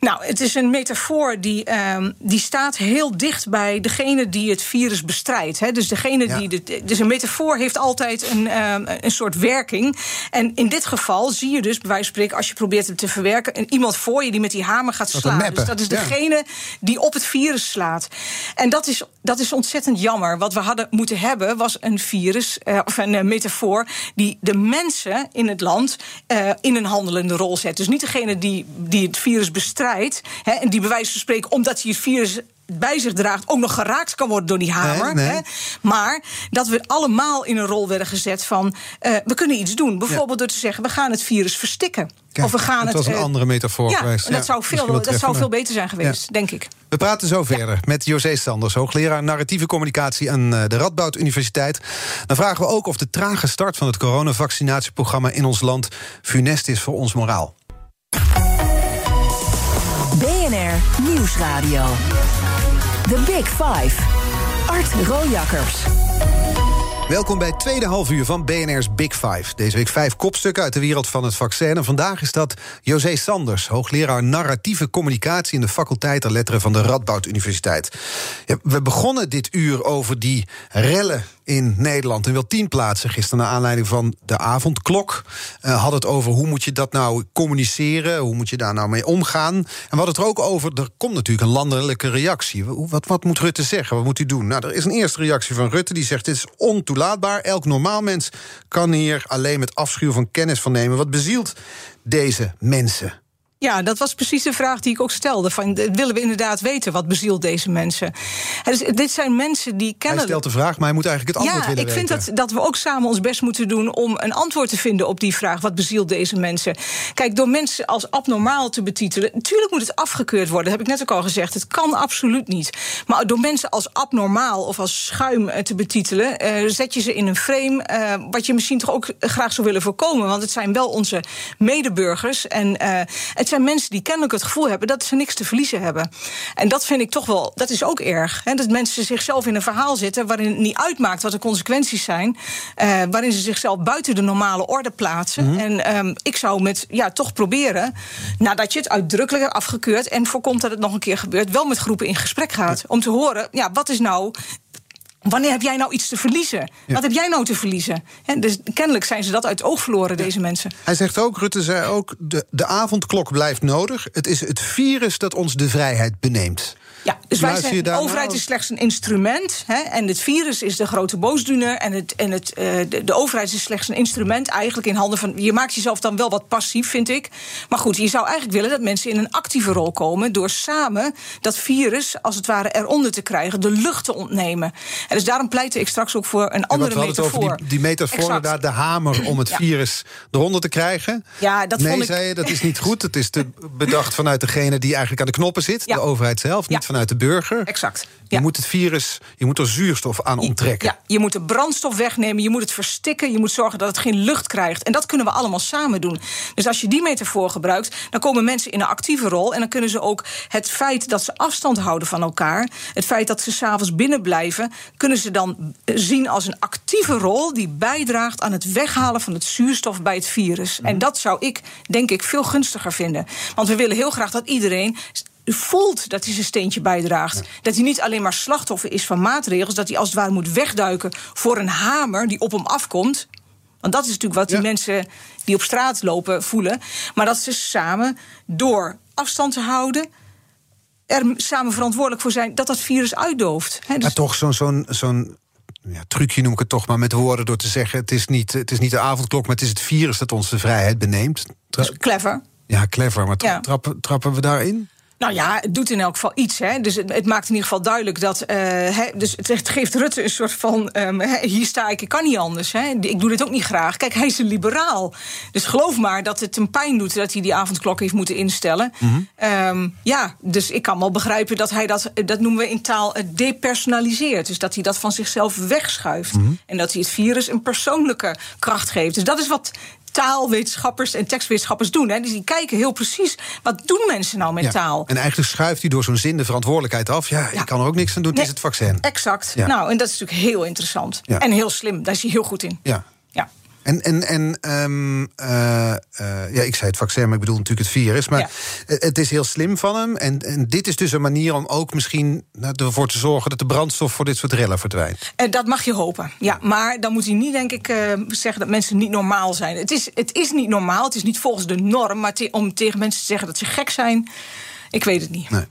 Nou, het is een metafoor die, um, die staat heel dicht bij degene die het virus bestrijdt. Hè. Dus, degene Ja. die de, dus een metafoor heeft altijd een, um, een soort werking. En in dit geval zie je dus, bij wijze van spreken, als je probeert het te verwerken, en iemand voor je die met die hamer gaat Dat slaan. Dus dat is ja. degene die op het virus slaat. En dat is, dat is ontzettend jammer. Wat we hadden moeten hebben was een virus, uh, of een uh, metafoor, die de mensen in het land uh, in een handelende rol zet. Dus niet degene die, die het virus bestrijdt. Hè, en die bij wijze van spreken, omdat hij het virus bij zich draagt, ook nog geraakt kan worden door die hamer. Nee, nee. Hè? Maar dat we allemaal in een rol werden gezet van we kunnen iets doen. Bijvoorbeeld ja. door te zeggen, we gaan het virus verstikken. Kijk, of we gaan het was het, een andere metafoor ja, geweest. En dat zou, veel, dat zou veel beter zijn geweest, ja. denk ik. We praten zo verder met José Sanders, hoogleraar narratieve communicatie aan eh, de Radboud Universiteit. Dan vragen we ook of de trage start van het coronavaccinatieprogramma in ons land funest is voor ons moraal. BNR Nieuwsradio. The Big Five. Art Rojakkers. Welkom bij het tweede halfuur van BNR's Big Five. Deze week vijf kopstukken uit de wereld van het vaccin. En vandaag is dat José Sanders, hoogleraar narratieve communicatie... in de faculteit der letteren van de Radboud Universiteit. We begonnen dit uur over die rellen in Nederland. In wel tien plaatsen gisteren naar aanleiding van de avondklok. Uh, had het over hoe moet je dat nou communiceren? Hoe moet je daar nou mee omgaan? En we hadden het er ook over, er komt natuurlijk een landelijke reactie. Wat, wat moet Rutte zeggen? Wat moet hij doen? Nou, er is een eerste reactie van Rutte die zegt... dit is ontoelaatbaar. Elk normaal mens kan hier alleen met afschuw van kennis van nemen. Wat bezielt deze mensen? Ja, dat was precies de vraag die ik ook stelde. Van, willen we inderdaad weten wat bezielt deze mensen? Dus, dit zijn mensen die kennen. Hij stelt de vraag, maar hij moet eigenlijk het antwoord ja, willen ik vind weten. dat, dat we ook samen ons best moeten doen om een antwoord te vinden op die vraag: wat bezielt deze mensen? Kijk, door mensen als abnormaal te betitelen, natuurlijk moet het afgekeurd worden. Dat heb ik net ook al gezegd. Het kan absoluut niet. Maar door mensen als abnormaal of als schuim te betitelen, uh, zet je ze in een frame uh, wat je misschien toch ook graag zou willen voorkomen. Want het zijn wel onze medeburgers en uh, het Het zijn mensen die kennelijk het gevoel hebben dat ze niks te verliezen hebben. En dat vind ik toch wel, dat is ook erg. Hè, dat mensen zichzelf in een verhaal zitten waarin het niet uitmaakt wat de consequenties zijn. Uh, waarin ze zichzelf buiten de normale orde plaatsen. Mm -hmm. En um, ik zou met, ja, toch proberen, nadat je het uitdrukkelijk hebt afgekeurd en voorkomt dat het nog een keer gebeurt, wel met groepen in gesprek gaat. Om te horen, ja, wat is nou Wanneer heb jij nou iets te verliezen? Ja. Wat heb jij nou te verliezen? Dus kennelijk zijn ze dat uit het oog verloren, ja. deze mensen. Hij zegt ook, Rutte zei ook, de, de avondklok blijft nodig. Het is het virus dat ons de vrijheid beneemt. Ja, dus wij zijn, de overheid is slechts een instrument. Hè, en het virus is de grote boosdoener. En, het, en het, uh, de, de, overheid is slechts een instrument eigenlijk in handen van. Je maakt jezelf dan wel wat passief, vind ik. Maar goed, je zou eigenlijk willen dat mensen in een actieve rol komen. door samen dat virus, als het ware, eronder te krijgen. de lucht te ontnemen. En dus daarom pleitte ik straks ook voor een andere ja, metafoor. Over die, die metafoor, inderdaad, de hamer om het ja. virus eronder te krijgen. Ja, dat nee, vond ik... zei je, dat is niet goed. Het is te bedacht vanuit degene die eigenlijk aan de knoppen zit. De overheid zelf, niet vanuit de burger. Exact. Je ja. moet het virus, je moet er zuurstof aan onttrekken. Ja, je moet de brandstof wegnemen, je moet het verstikken, je moet zorgen dat het geen lucht krijgt. En dat kunnen we allemaal samen doen. Dus als je die metafoor gebruikt, dan komen mensen in een actieve rol. En dan kunnen ze ook het feit dat ze afstand houden van elkaar, het feit dat ze s'avonds binnen blijven, kunnen ze dan zien als een actieve rol die bijdraagt aan het weghalen van het zuurstof bij het virus. En dat zou ik, denk ik, veel gunstiger vinden. Want we willen heel graag dat iedereen voelt dat hij zijn steentje bijdraagt. Ja. Dat hij niet alleen maar slachtoffer is van maatregels, dat hij als het ware moet wegduiken voor een hamer die op hem afkomt. Want dat is natuurlijk wat die ja. mensen die op straat lopen voelen. Maar dat ze samen door afstand te houden. er samen verantwoordelijk voor zijn dat dat virus uitdooft. He, dus maar toch zo'n. zo'n zo'n ja, trucje noem ik het toch maar met woorden door te zeggen: het is, niet, het is niet de avondklok, maar het is het virus dat ons de vrijheid beneemt. Tra clever. Ja, clever, maar tra ja. trappen, trappen we daarin? Nou ja, het doet in elk geval iets. Hè. Dus het, het maakt in ieder geval duidelijk dat. Uh, hè, dus het geeft Rutte een soort van. Um, hier sta ik, ik kan niet anders. Hè. Ik doe dit ook niet graag. Kijk, hij is een liberaal. Dus geloof maar dat het hem pijn doet dat hij die avondklok heeft moeten instellen. Mm -hmm. um, ja, dus ik kan wel begrijpen dat hij dat. Dat noemen we in taal depersonaliseert. Dus dat hij dat van zichzelf wegschuift. Mm -hmm. En dat hij het virus een persoonlijke kracht geeft. Dus dat is wat taalwetenschappers en tekstwetenschappers doen. Hè. Dus die kijken heel precies, wat doen mensen nou met ja. taal? En eigenlijk schuift hij door zo'n zin de verantwoordelijkheid af. Ja, ja. ik kan er ook niks aan doen, nee, het is het vaccin. Exact. Ja. Nou, en dat is natuurlijk heel interessant. En heel slim, daar is hij heel goed in. Ja. ja. En, en, en um, uh, uh, ja, ik zei het vaccin, maar ik bedoel natuurlijk het virus. Maar ja. het is heel slim van hem. En, en dit is dus een manier om ook misschien ervoor te zorgen dat de brandstof voor dit soort rellen verdwijnt. En dat mag je hopen. Ja, maar dan moet hij niet, denk ik, uh, zeggen dat mensen niet normaal zijn. Het is, het is niet normaal, het is niet volgens de norm. Maar te, om tegen mensen te zeggen dat ze gek zijn, ik weet het niet. Nee.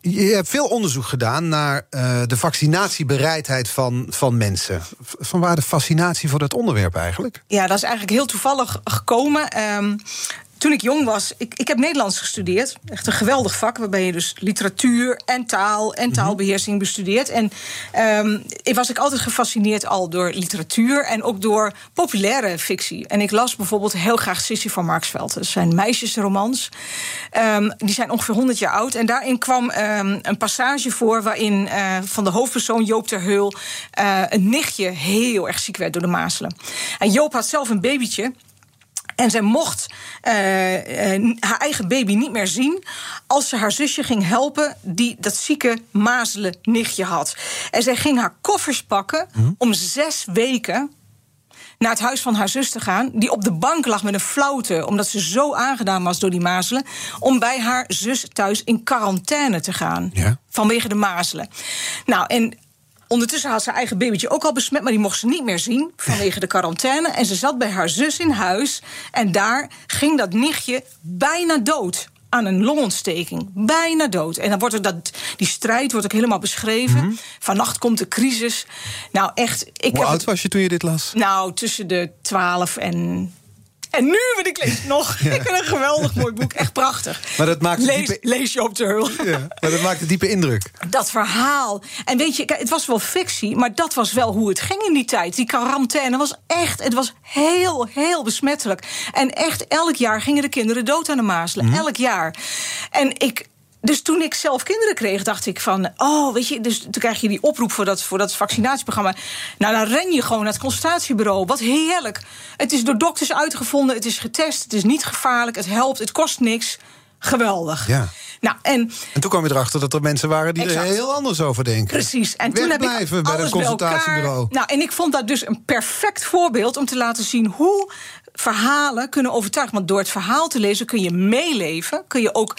Je hebt veel onderzoek gedaan naar uh, de vaccinatiebereidheid van, van mensen. Van waar de fascinatie voor dat onderwerp eigenlijk? Ja, dat is eigenlijk heel toevallig gekomen. Um, toen ik jong was, ik, ik heb Nederlands gestudeerd. Echt een geweldig vak, waarbij je dus literatuur en taal en taalbeheersing bestudeert. En um, ik was ik altijd gefascineerd al door literatuur en ook door populaire fictie. En ik las bijvoorbeeld heel graag Sissy van Marksveld. Dat zijn meisjesromans. Um, die zijn ongeveer 100 jaar oud. En daarin kwam um, een passage voor waarin uh, van de hoofdpersoon Joop ter Heul uh, een nichtje heel erg ziek werd door de mazelen. En Joop had zelf een babytje. En zij mocht uh, uh, haar eigen baby niet meer zien als ze haar zusje ging helpen die dat zieke mazelen nichtje had. En zij ging haar koffers pakken mm. om zes weken naar het huis van haar zus te gaan, die op de bank lag met een flauwte, omdat ze zo aangedaan was door die mazelen, om bij haar zus thuis in quarantaine te gaan. Ja. Vanwege de mazelen. Nou, en Ondertussen had ze eigen babytje ook al besmet, maar die mocht ze niet meer zien vanwege de quarantaine. En ze zat bij haar zus in huis en daar ging dat nichtje bijna dood aan een longontsteking. Bijna dood. En dan wordt ook dat, die strijd wordt ook helemaal beschreven. Mm -hmm. Vannacht komt de crisis. Nou, echt. Ik Hoe oud was je toen je dit las? Nou, tussen de 12 en en nu, want ik lees nog. Ja. Ik vind een geweldig mooi boek. Echt prachtig. Maar dat maakt lees, diepe... lees je op de hul. Ja, maar dat maakt een diepe indruk. Dat verhaal. En weet je, kijk, het was wel fictie, maar dat was wel hoe het ging in die tijd. Die quarantaine was echt, het was heel, heel besmettelijk. En echt, elk jaar gingen de kinderen dood aan de mazelen. Mm. Elk jaar. En ik dus toen ik zelf kinderen kreeg, dacht ik van... oh, weet je, dus toen krijg je die oproep voor dat, voor dat vaccinatieprogramma. Nou, dan ren je gewoon naar het consultatiebureau. Wat heerlijk. Het is door dokters uitgevonden, het is getest, het is niet gevaarlijk... het helpt, het kost niks. Geweldig. Ja. Nou, en, En toen kwam je erachter dat er mensen waren die Exact. er heel anders over denken. Precies. En toen heb ik bij alles het consultatiebureau. elkaar- Nou, en ik vond dat dus een perfect voorbeeld om te laten zien hoe verhalen kunnen overtuigen. Want door het verhaal te lezen kun je meeleven, kun je ook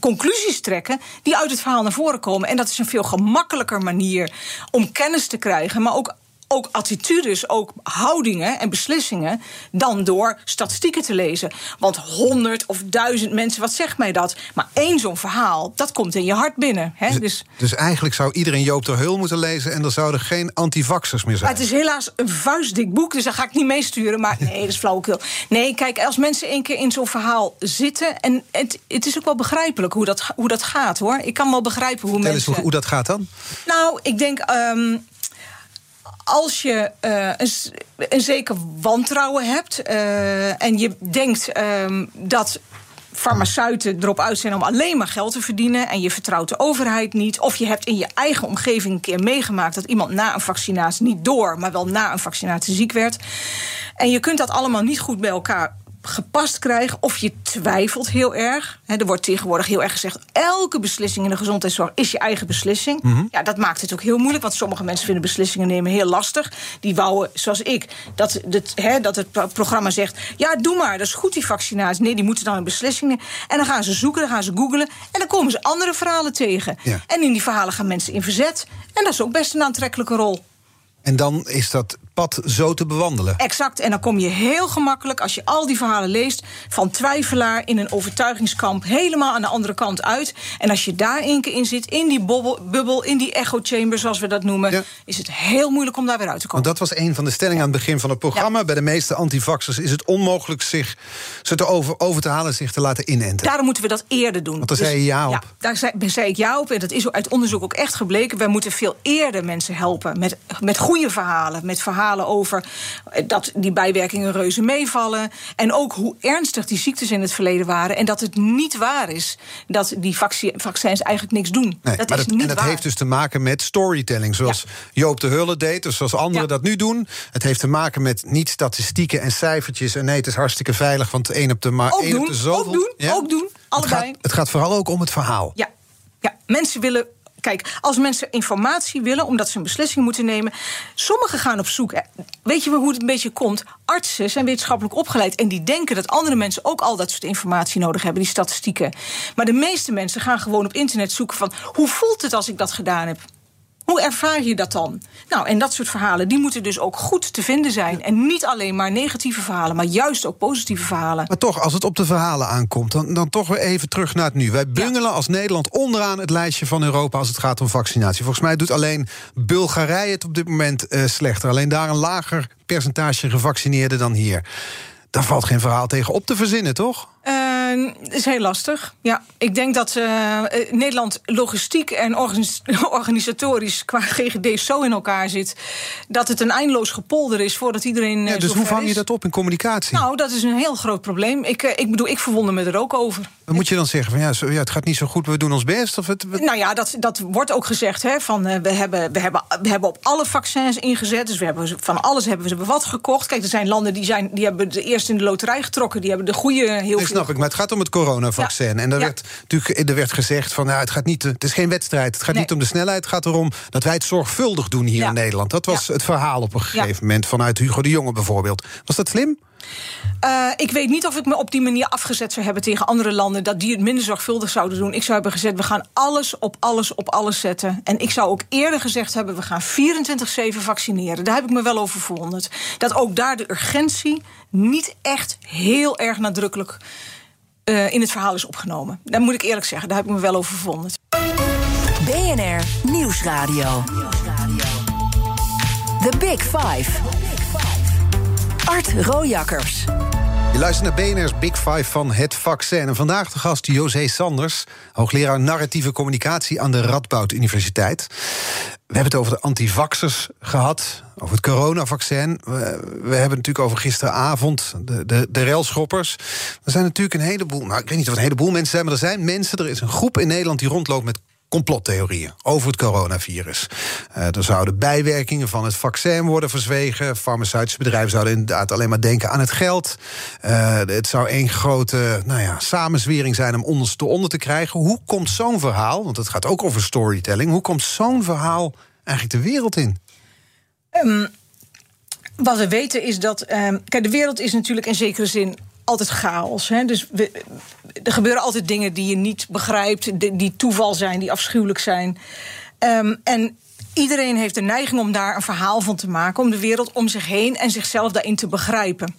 conclusies trekken die uit het verhaal naar voren komen. En dat is een veel gemakkelijker manier om kennis te krijgen, maar ook. Ook attitudes, ook houdingen en beslissingen, dan door statistieken te lezen. Want honderd of duizend mensen, wat zegt mij dat? Maar één zo'n verhaal, dat komt in je hart binnen. Hè? Dus, Dus eigenlijk zou iedereen Joop ter Heul moeten lezen... en er zouden geen antivaxers meer zijn. Maar het is helaas een vuistdik boek, dus daar ga ik niet meesturen. Maar nee, dat is flauwekul. Nee, kijk, als mensen één keer in zo'n verhaal zitten... en het, het is ook wel begrijpelijk hoe dat, hoe dat gaat, hoor. Ik kan wel begrijpen hoe Vertel eens mensen... hoe, hoe dat gaat dan. Nou, ik denk... ehm, als je eh, een, een zeker wantrouwen hebt eh, en je denkt ehm, dat farmaceuten erop uit zijn om alleen maar geld te verdienen en je vertrouwt de overheid niet, of je hebt in je eigen omgeving een keer meegemaakt dat iemand na een vaccinatie niet door, maar wel na een vaccinatie ziek werd, en je kunt dat allemaal niet goed bij elkaar gepast krijgen. Of je twijfelt heel erg. Er wordt tegenwoordig heel erg gezegd... elke beslissing in de gezondheidszorg is je eigen beslissing. Ja, dat maakt het ook heel moeilijk. Want sommige mensen vinden beslissingen nemen heel lastig. Die wouden, zoals ik, dat, dat, dat het pro- programma zegt... ja, doe maar, dat is goed die vaccinatie. Nee, die moeten dan een beslissing nemen. En dan gaan ze zoeken, dan gaan ze googlen... en dan komen ze andere verhalen tegen. Ja. En in die verhalen gaan mensen in verzet. En dat is ook best een aantrekkelijke rol. En dan is dat pad zo te bewandelen. Exact. En dan kom je heel gemakkelijk, als je al die verhalen leest, van twijfelaar in een overtuigingskamp helemaal aan de andere kant uit. En als je daar één keer in zit, in die bobbel, bubbel, in die echo chamber, zoals we dat noemen, Ja. is het heel moeilijk om daar weer uit te komen. Want dat was een van de stellingen aan het begin van het programma. Bij de meeste antivaxers is het onmogelijk zich, ze te over, over te halen zich te laten inenten. Daarom moeten we dat eerder doen. Dus Want daar zei je ja op. daar zei, zei ik ja op. En dat is uit onderzoek ook echt gebleken. Wij moeten veel eerder mensen helpen. Met, met goede verhalen. Met verhalen over eh, dat die bijwerkingen reuze meevallen. En ook hoe ernstig die ziektes in het verleden waren. En dat het niet waar is dat die vacci- vaccins eigenlijk niks doen. Nee, dat maar is dat, niet en dat waar. heeft dus te maken met storytelling. Zoals Joop de Hulle deed, dus zoals anderen Ja. dat nu doen. Het heeft te maken met niet statistieken en cijfertjes. En nee, het is hartstikke veilig, want één op de, ma Ook één doen, op de zoveel. ook doen, ook doen, Het allebei. gaat, het gaat vooral ook om het verhaal. Ja, ja, mensen willen. Kijk, als mensen informatie willen omdat ze een beslissing moeten nemen. Sommigen gaan op zoek. Weet je hoe het een beetje komt? Artsen zijn wetenschappelijk opgeleid. En die denken dat andere mensen ook al dat soort informatie nodig hebben, die statistieken. Maar de meeste mensen gaan gewoon op internet zoeken van hoe voelt het als ik dat gedaan heb? Hoe ervaar je dat dan? Nou, en dat soort verhalen, die moeten dus ook goed te vinden zijn. En niet alleen maar negatieve verhalen, maar juist ook positieve verhalen. Maar toch, als het op de verhalen aankomt, dan, dan toch weer even terug naar het nu. Wij bungelen als Nederland onderaan het lijstje van Europa als het gaat om vaccinatie. Volgens mij doet alleen Bulgarije het op dit moment eh, slechter. Alleen daar een lager percentage gevaccineerden dan hier. Daar valt geen verhaal tegen op te verzinnen, toch? Eh, is heel lastig. Ja, ik denk dat eh, eh, Nederland logistiek en organis- organisatorisch qua GGD zo in elkaar zit dat het een eindeloos gepolder is voordat iedereen. Ja, dus hoe vang je dat op in communicatie? Nou, dat is een heel groot probleem. Ik, ik bedoel, ik verwonder me er ook over. Wat moet je dan zeggen? Van, ja, zo, ja, het gaat niet zo goed, we doen ons best? Of het, wat- Nou ja, dat, dat wordt ook gezegd. Hè, van, we, hebben, we, hebben, we hebben op alle vaccins ingezet. Dus we hebben van alles hebben we wat gekocht. Kijk, er zijn landen die, zijn, die hebben de eerst in de loterij getrokken. Die hebben de goede heel veel. Snap ik, maar het gaat om het coronavaccin. Ja. En er, Ja. werd, natuurlijk, er werd gezegd van nou, het, gaat niet, het is geen wedstrijd. Het gaat Nee. niet om de snelheid. Het gaat erom dat wij het zorgvuldig doen hier in Nederland. Dat was het verhaal op een gegeven moment vanuit Hugo de Jonge bijvoorbeeld. Was dat slim? Eh, ik weet niet of ik me op die manier afgezet zou hebben tegen andere landen. dat die het minder zorgvuldig zouden doen. Ik zou hebben gezegd: we gaan alles op alles op alles zetten. En ik zou ook eerder gezegd hebben: we gaan 24-7 vaccineren. Daar heb ik me wel over verwonderd. Dat ook daar de urgentie niet echt heel erg nadrukkelijk eh, in het verhaal is opgenomen. Dat moet ik eerlijk zeggen. Daar heb ik me wel over verwonderd. BNR Nieuwsradio. The Big Five. Art Rojakkers. Je luistert naar BNR's Big Five van het vaccin. En vandaag de gast José Sanders, hoogleraar narratieve communicatie aan de Radboud Universiteit. We hebben het over de antivaxers gehad, over het coronavaccin. We, hebben het natuurlijk over gisteravond, de, de, de relschoppers. Er zijn natuurlijk een heleboel, nou ik weet niet of het een heleboel mensen zijn... maar er zijn mensen, er is een groep in Nederland die rondloopt met complottheorieën over het coronavirus. Uh, er zouden bijwerkingen van het vaccin worden verzwegen. Farmaceutische bedrijven zouden inderdaad alleen maar denken aan het geld. Uh, het zou één grote nou ja, samenzwering zijn om ons te onder te krijgen. Hoe komt zo'n verhaal, want het gaat ook over storytelling... hoe komt zo'n verhaal eigenlijk de wereld in? Um, wat we weten is dat. Um, kijk, de wereld is natuurlijk in zekere zin altijd chaos. Hè? Dus we, er gebeuren altijd dingen die je niet begrijpt, die, toeval zijn, die afschuwelijk zijn. Um, en iedereen heeft de neiging om daar een verhaal van te maken, om de wereld om zich heen en zichzelf daarin te begrijpen.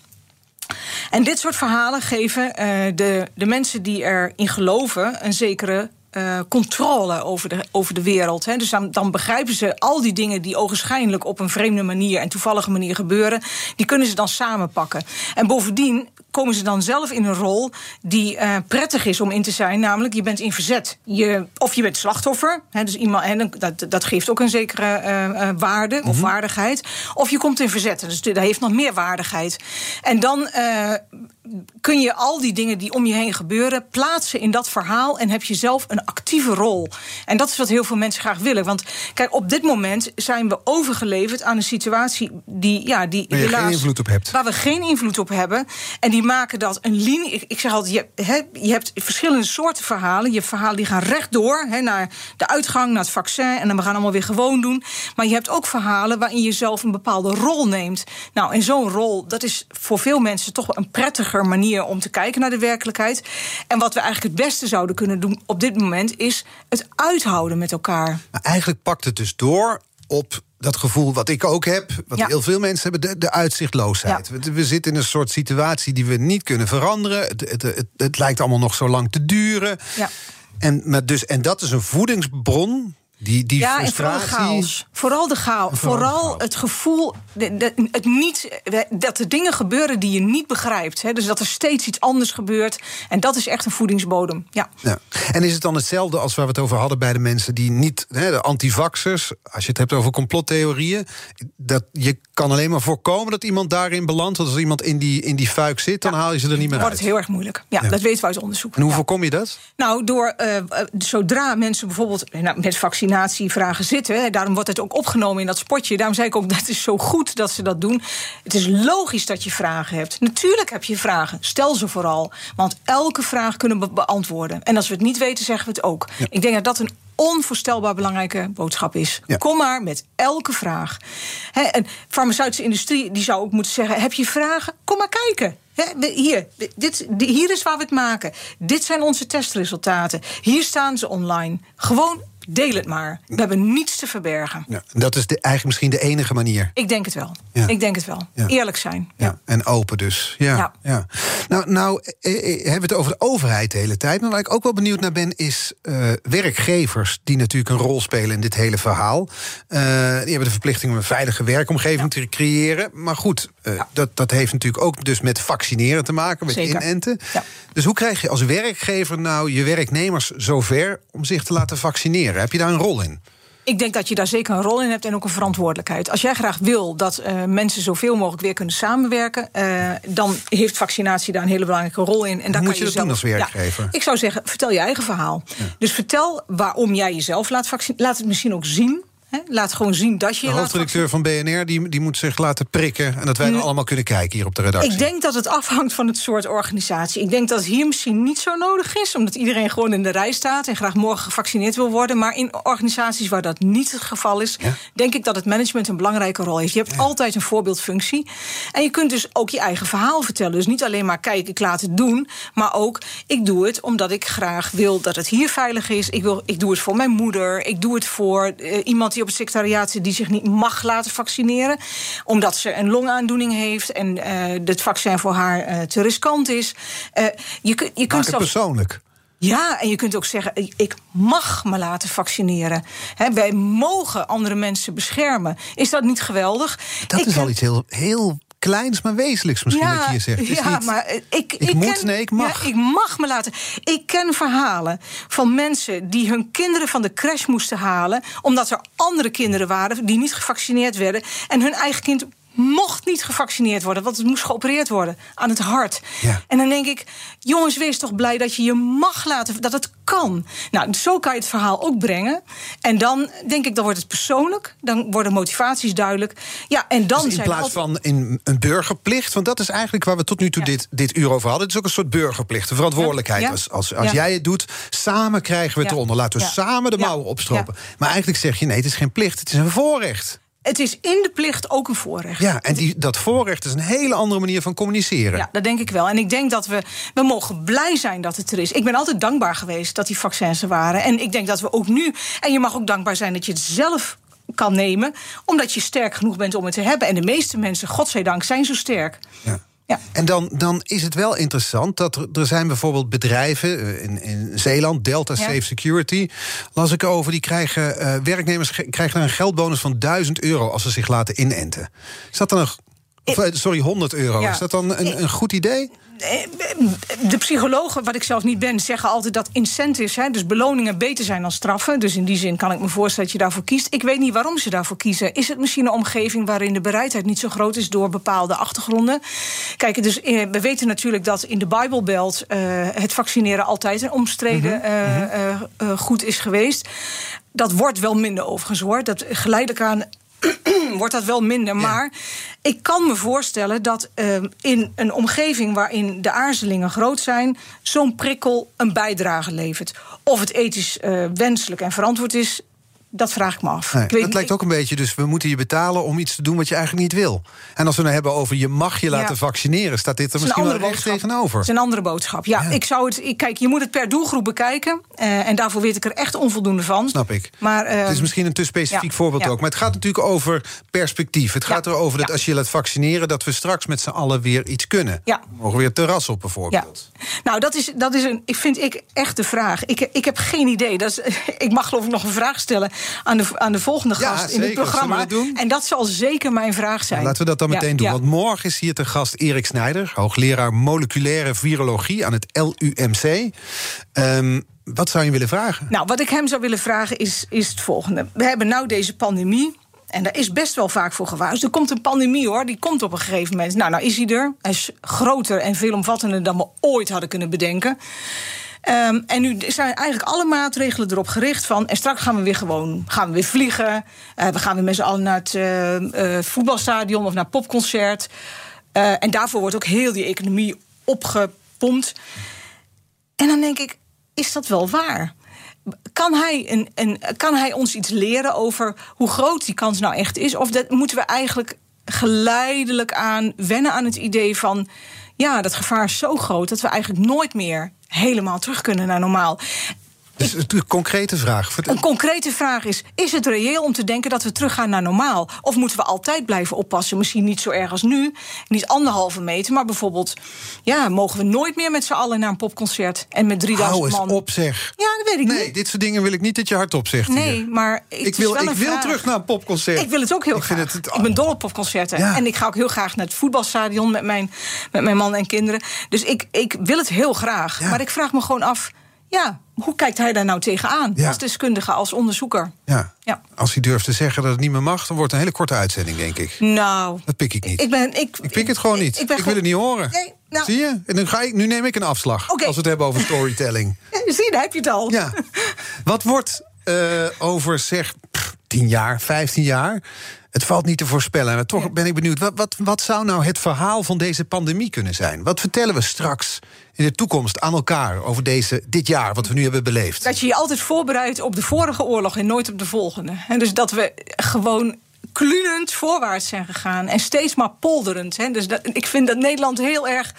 En dit soort verhalen geven uh, de, de mensen die erin geloven een zekere uh, controle over de, over de wereld. Hè. Dus dan, dan, begrijpen ze al die dingen die ogenschijnlijk op een vreemde manier en toevallige manier gebeuren, die kunnen ze dan samenpakken. En bovendien komen ze dan zelf in een rol die uh, prettig is om in te zijn. Namelijk, je bent in verzet. Je, of je bent slachtoffer. Hè, dus iemand, en dat, dat geeft ook een zekere uh, waarde of mm -hmm. waardigheid. Of je komt in verzet. Dus dat heeft nog meer waardigheid. En dan kun je al die dingen die om je heen gebeuren plaatsen in dat verhaal. En heb je zelf een actieve rol. En dat is wat heel veel mensen graag willen. Want kijk, op dit moment zijn we overgeleverd aan een situatie die, ja, die waar, je helaas, geen invloed op hebt. waar we geen invloed op hebben. En die maken dat een linie. Ik, zeg altijd, je, je hebt verschillende soorten verhalen. Je verhalen die gaan rechtdoor he, naar de uitgang, naar het vaccin. En dan we gaan allemaal weer gewoon doen. Maar je hebt ook verhalen waarin je zelf een bepaalde rol neemt. Nou, en zo'n rol, dat is voor veel mensen toch een prettiger manier om te kijken naar de werkelijkheid. En wat we eigenlijk het beste zouden kunnen doen op dit moment is het uithouden met elkaar. Maar eigenlijk pakt het dus door op dat gevoel wat ik ook heb, wat ja. heel veel mensen hebben, de, de uitzichtloosheid. Ja. We, we, zitten in een soort situatie die we niet kunnen veranderen. Het, het, het, het lijkt allemaal nog zo lang te duren. Ja. En, maar dus, en dat is een voedingsbron die, die ja, frustratie. En vooral de chaos. Vooral de chaos. Vooral, vooral het gevoel de, de, het niet, dat er dingen gebeuren die je niet begrijpt. Hè. Dus dat er steeds iets anders gebeurt. En dat is echt een voedingsbodem. Ja. ja. En is het dan hetzelfde als waar we het over hadden bij de mensen die niet, hè, de antivaxers, als je het hebt over complottheorieën, dat je kan alleen maar voorkomen dat iemand daarin belandt. Want als iemand in die, in die fuik zit, dan ja. haal je ze er niet meer uit. wordt het heel erg moeilijk. Ja, ja. dat weten we uit onderzoek. En hoe voorkom je dat? Nou, door uh, zodra mensen bijvoorbeeld nou, met vaccinatievragen zitten, daarom wordt het ook opgenomen in dat spotje. Daarom zei ik ook, dat is zo goed dat ze dat doen. Het is logisch dat je vragen hebt. Natuurlijk heb je vragen. Stel ze vooral. Want elke vraag kunnen we beantwoorden. En als we het niet weten, zeggen we het ook. Ja. Ik denk dat dat een onvoorstelbaar belangrijke boodschap is. Ja. Kom maar met elke vraag. He, en farmaceutische industrie die zou ook moeten zeggen: heb je vragen? Kom maar kijken. He, hier, dit, hier is waar we het maken. Dit zijn onze testresultaten. Hier staan ze online. Gewoon deel het maar. We hebben niets te verbergen. Ja, dat is de, eigenlijk misschien de enige manier. Ik denk het wel. Ja. Ik denk het wel. Ja. Eerlijk zijn. Ja. En open dus. Ja. Ja. Nou, nou eh, eh, hebben we het over de overheid de hele tijd. Maar waar ik ook wel benieuwd naar ben, is uh, werkgevers die natuurlijk een rol spelen in dit hele verhaal. Uh, die hebben de verplichting om een veilige werkomgeving te creëren. Maar goed, uh, dat, dat heeft natuurlijk ook dus met vaccineren te maken, met Zeker. inenten. Dus hoe krijg je als werkgever nou je werknemers zover om zich te laten vaccineren? Heb je daar een rol in? Ik denk dat je daar zeker een rol in hebt en ook een verantwoordelijkheid. Als jij graag wil dat uh, mensen zoveel mogelijk weer kunnen samenwerken, uh, dan heeft vaccinatie daar een hele belangrijke rol in. En dan kan je, je zelf, doen als werkgever? Ja, ik zou zeggen, vertel je eigen verhaal. Ja. Dus vertel waarom jij jezelf laat vaccineren. Laat het misschien ook zien. He, laat gewoon zien dat je. De hoofdredacteur van BNR die, die moet zich laten prikken. En dat wij dan allemaal kunnen kijken hier op de redactie. Ik denk dat het afhangt van het soort organisatie. Ik denk dat het hier misschien niet zo nodig is. Omdat iedereen gewoon in de rij staat. En graag morgen gevaccineerd wil worden. Maar in organisaties waar dat niet het geval is. Ja? denk ik dat het management een belangrijke rol heeft. Je hebt ja. altijd een voorbeeldfunctie. En je kunt dus ook je eigen verhaal vertellen. Dus niet alleen maar kijk, ik laat het doen. Maar ook, ik doe het omdat ik graag wil dat het hier veilig is. Ik, wil, ik doe het voor mijn moeder. Ik doe het voor uh, iemand op het secretariaat zit die zich niet mag laten vaccineren. Omdat ze een longaandoening heeft en uh, het vaccin voor haar uh, te riskant is. Uh, je, je kunt zelfs, persoonlijk. Ja, en je kunt ook zeggen: ik mag me laten vaccineren. He, wij mogen andere mensen beschermen. Is dat niet geweldig? Dat ik is al iets heel, heel kleins, maar wezenlijks misschien wat je hier zegt. Ja, niet- maar ik, ik moet, ken, nee, ik mag. Ja, ik mag me laten. Ik ken verhalen van mensen die hun kinderen van de crash moesten halen. omdat er andere kinderen waren die niet gevaccineerd werden. en hun eigen kind mocht niet gevaccineerd worden, want het moest geopereerd worden aan het hart. Ja. En dan denk ik, jongens, wees toch blij dat je je mag laten, dat het kan. Nou, zo kan je het verhaal ook brengen. En dan denk ik, dan wordt het persoonlijk, dan worden motivaties duidelijk. Ja, en dan Dus in zijn plaats altijd- van in een burgerplicht, want dat is eigenlijk waar we tot nu toe Ja. dit, dit uur over hadden. Het is ook een soort burgerplicht, een verantwoordelijkheid. Ja. Als, als, jij het doet, samen krijgen we het eronder. Laten we samen de mouwen opstropen. Maar eigenlijk zeg je nee, het is geen plicht, het is een voorrecht. Het is in de plicht ook een voorrecht. Ja, en die, dat voorrecht is een hele andere manier van communiceren. Ja, dat denk ik wel. En ik denk dat we, we mogen blij zijn dat het er is. Ik ben altijd dankbaar geweest dat die vaccins er waren. En ik denk dat we ook nu. En je mag ook dankbaar zijn dat je het zelf kan nemen, omdat je sterk genoeg bent om het te hebben. En de meeste mensen, godzijdank, zijn zo sterk. Ja. Ja. En dan, dan is het wel interessant dat er, er zijn bijvoorbeeld bedrijven eh, in, in Zeeland, Delta Ja. Safe Security, las ik over, die krijgen, eh, werknemers ge- krijgen een geldbonus van 1000 euro als ze zich laten inenten. Is dat dan een. Of, eh, sorry, 100 euro. Ja. Is dat dan een, een goed idee? De psychologen, wat ik zelf niet ben, zeggen altijd dat incentives, hè, dus beloningen, beter zijn dan straffen. Dus in die zin kan ik me voorstellen dat je daarvoor kiest. Ik weet niet waarom ze daarvoor kiezen. Is het misschien een omgeving waarin de bereidheid niet zo groot is door bepaalde achtergronden? Kijk, dus eh, we weten natuurlijk dat in de Bijbelbelt eh, het vaccineren altijd een omstreden eh, eh, eh, goed is geweest. Dat wordt wel minder overigens hoor. Dat geleidelijk aan wordt dat wel minder. Maar ik kan me voorstellen dat eh, in een omgeving waarin de aarzelingen groot zijn, zo'n prikkel een bijdrage levert. Of het ethisch eh, wenselijk en verantwoord is, dat vraag ik me af. Nee, ik weet dat lijkt ook een beetje, dus we moeten je betalen om iets te doen wat je eigenlijk niet wil. En als we het nou hebben over je mag je laten Ja. vaccineren, staat dit er misschien wel recht tegenover. Het is een andere boodschap. Ja, Ja. ik zou het. Ik, kijk, je moet het per doelgroep bekijken. eh, en daarvoor weet ik er echt onvoldoende van. Snap ik. Maar, het is misschien een te specifiek ja, voorbeeld ook. Maar het gaat natuurlijk over perspectief. Het gaat erover dat als je laat vaccineren... dat we straks met z'n allen weer iets kunnen. Ja. We mogen weer terras op Ja, bijvoorbeeld. nou dat is, dat is een, ik vind ik echt de vraag. Ik, ik heb geen idee. Dat is, ik mag geloof ik nog een vraag stellen aan de, aan de volgende Ja, gast in het programma. Dat doen? En dat zal zeker mijn vraag zijn. Laten we dat dan Ja, meteen doen. Want morgen is hier te gast Erik Snijder... hoogleraar moleculaire virologie aan het LUMC. Ehm, wat zou je willen vragen? Nou, wat ik hem zou willen vragen is, is het volgende. We hebben nou deze pandemie. En daar is best wel vaak voor gewaarschuwd. Er komt een pandemie hoor, die komt op een gegeven moment. Nou, nou is hij er. Hij is groter en veelomvattender dan we ooit hadden kunnen bedenken. Ehm, en nu zijn eigenlijk alle maatregelen erop gericht van... en straks gaan we weer gewoon gaan we weer vliegen. eh, we gaan weer met z'n allen naar het eh, eh, voetbalstadion of naar popconcert. En daarvoor wordt ook heel die economie opgepompt. En dan denk ik, is dat wel waar? Kan hij, een, een, kan hij ons iets leren over hoe groot die kans nou echt is? Of dat, moeten we eigenlijk geleidelijk aan wennen aan het idee van... ja, dat gevaar is zo groot dat we eigenlijk nooit meer helemaal terug kunnen naar normaal. Dus een concrete vraag. Een concrete vraag is: is het reëel om te denken dat we teruggaan naar normaal? Of moeten we altijd blijven oppassen? Misschien niet zo erg als nu, niet anderhalve meter, maar bijvoorbeeld, ja, mogen we nooit meer met z'n allen naar een popconcert en met 3000 Hou eens man? op, zeg. Ja, dat weet ik Nee, niet. dit soort dingen wil ik niet dat je hardop zegt. hier. Nee, maar Ik wil, ik wil vraag. terug naar een popconcert. Ik wil het ook heel Ik graag. het- ik ben dol op popconcerten. Ja. En ik ga ook heel graag naar het voetbalstadion met mijn, met mijn man en kinderen. Dus ik, ik wil het heel graag. Ja. Maar ik vraag me gewoon af... Ja, hoe kijkt hij daar nou tegenaan? Ja. Als deskundige, als onderzoeker. Ja. Ja. Als hij durft te zeggen dat het niet meer mag, dan wordt het een hele korte uitzending, denk ik. Nou, Dat pik ik niet. ik ben... Ik, Ik pik het gewoon niet. Ik, ben wil het niet horen. Nee, nou- Zie je? En dan ga ik, nu neem ik een afslag. Als we het hebben over storytelling. Zie je, daar heb je het al. Ja. Wat wordt eh, over, zeg, pff, 10 jaar, 15 jaar? Het valt niet te voorspellen. Maar toch ben ik benieuwd. Wat, wat, wat zou nou het verhaal van deze pandemie kunnen zijn? Wat vertellen we straks in de toekomst aan elkaar over deze, dit jaar, wat we nu hebben beleefd? Dat je je altijd voorbereidt op de vorige oorlog en nooit op de volgende. En dus dat we gewoon klunend voorwaarts zijn gegaan en steeds maar polderend. Hè. Dus dat, ik vind dat Nederland heel erg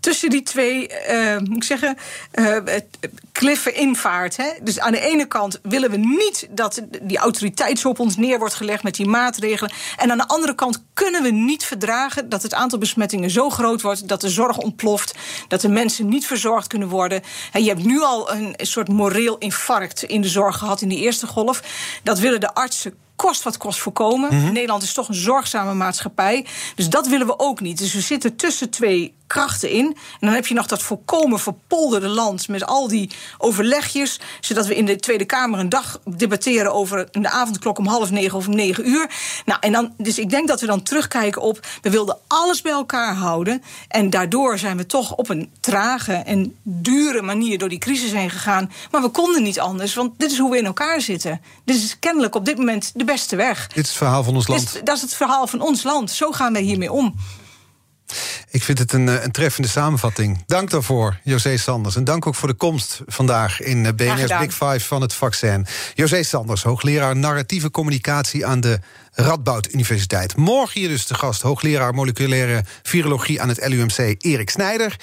tussen die twee, eh, moet ik zeggen, eh, het- kliffen invaart. Hè. Dus aan de ene kant willen we niet dat die autoriteit op ons neer wordt gelegd met die maatregelen. En aan de andere kant kunnen we niet verdragen dat het aantal besmettingen zo groot wordt dat de zorg ontploft, dat de mensen niet verzorgd kunnen worden. En je hebt nu al een soort moreel infarct in de zorg gehad in die eerste golf. Dat willen de artsen kost wat kost voorkomen. Nederland is toch een zorgzame maatschappij. Dus dat willen we ook niet. Dus we zitten tussen twee krachten in. En dan heb je nog dat volkomen verpolderde land met al die overlegjes. Zodat we in de Tweede Kamer een dag debatteren over de avondklok om half negen of negen uur. Nou, en dan, dus ik denk dat we dan terugkijken op. We wilden alles bij elkaar houden. En daardoor zijn we toch op een trage en dure manier door die crisis heen gegaan. Maar we konden niet anders, want dit is hoe we in elkaar zitten. Dit is kennelijk op dit moment de beste weg. Dit is het verhaal van ons land. dat is het verhaal van ons land. Zo gaan wij hiermee om. Ik vind het een, eh, een treffende samenvatting. Dank daarvoor, José Sanders. En dank ook voor de komst vandaag in eh, BNR's Big Five van het vaccin. José Sanders, hoogleraar narratieve communicatie aan de Radboud Universiteit. Morgen hier dus de gast, hoogleraar moleculaire virologie aan het LUMC, Erik Snijder.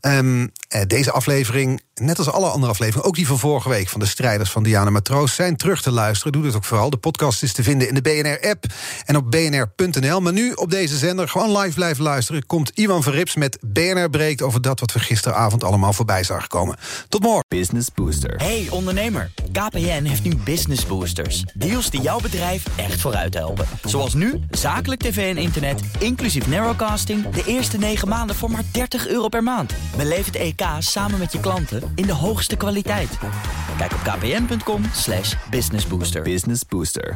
Um, deze aflevering, net als alle andere afleveringen, ook die van vorige week van de strijders van Diana Matroos, zijn terug te luisteren. Doe het ook vooral. De podcast is te vinden in de BNR-app en op bnr.nl. Maar nu op deze zender gewoon live blijven luisteren. Komt Iwan Verrips met BNR breekt over dat wat we gisteravond allemaal voorbij zagen komen. Tot morgen. Business Booster. Hey ondernemer, KPN heeft nu Business Boosters. Deals die jouw bedrijf echt vooruit Zoals nu, zakelijk tv en internet, inclusief narrowcasting... de eerste 9 maanden voor maar 30 euro per maand. Beleef het EK samen met je klanten in de hoogste kwaliteit. Kijk op kpn.com businessbooster. Business Booster.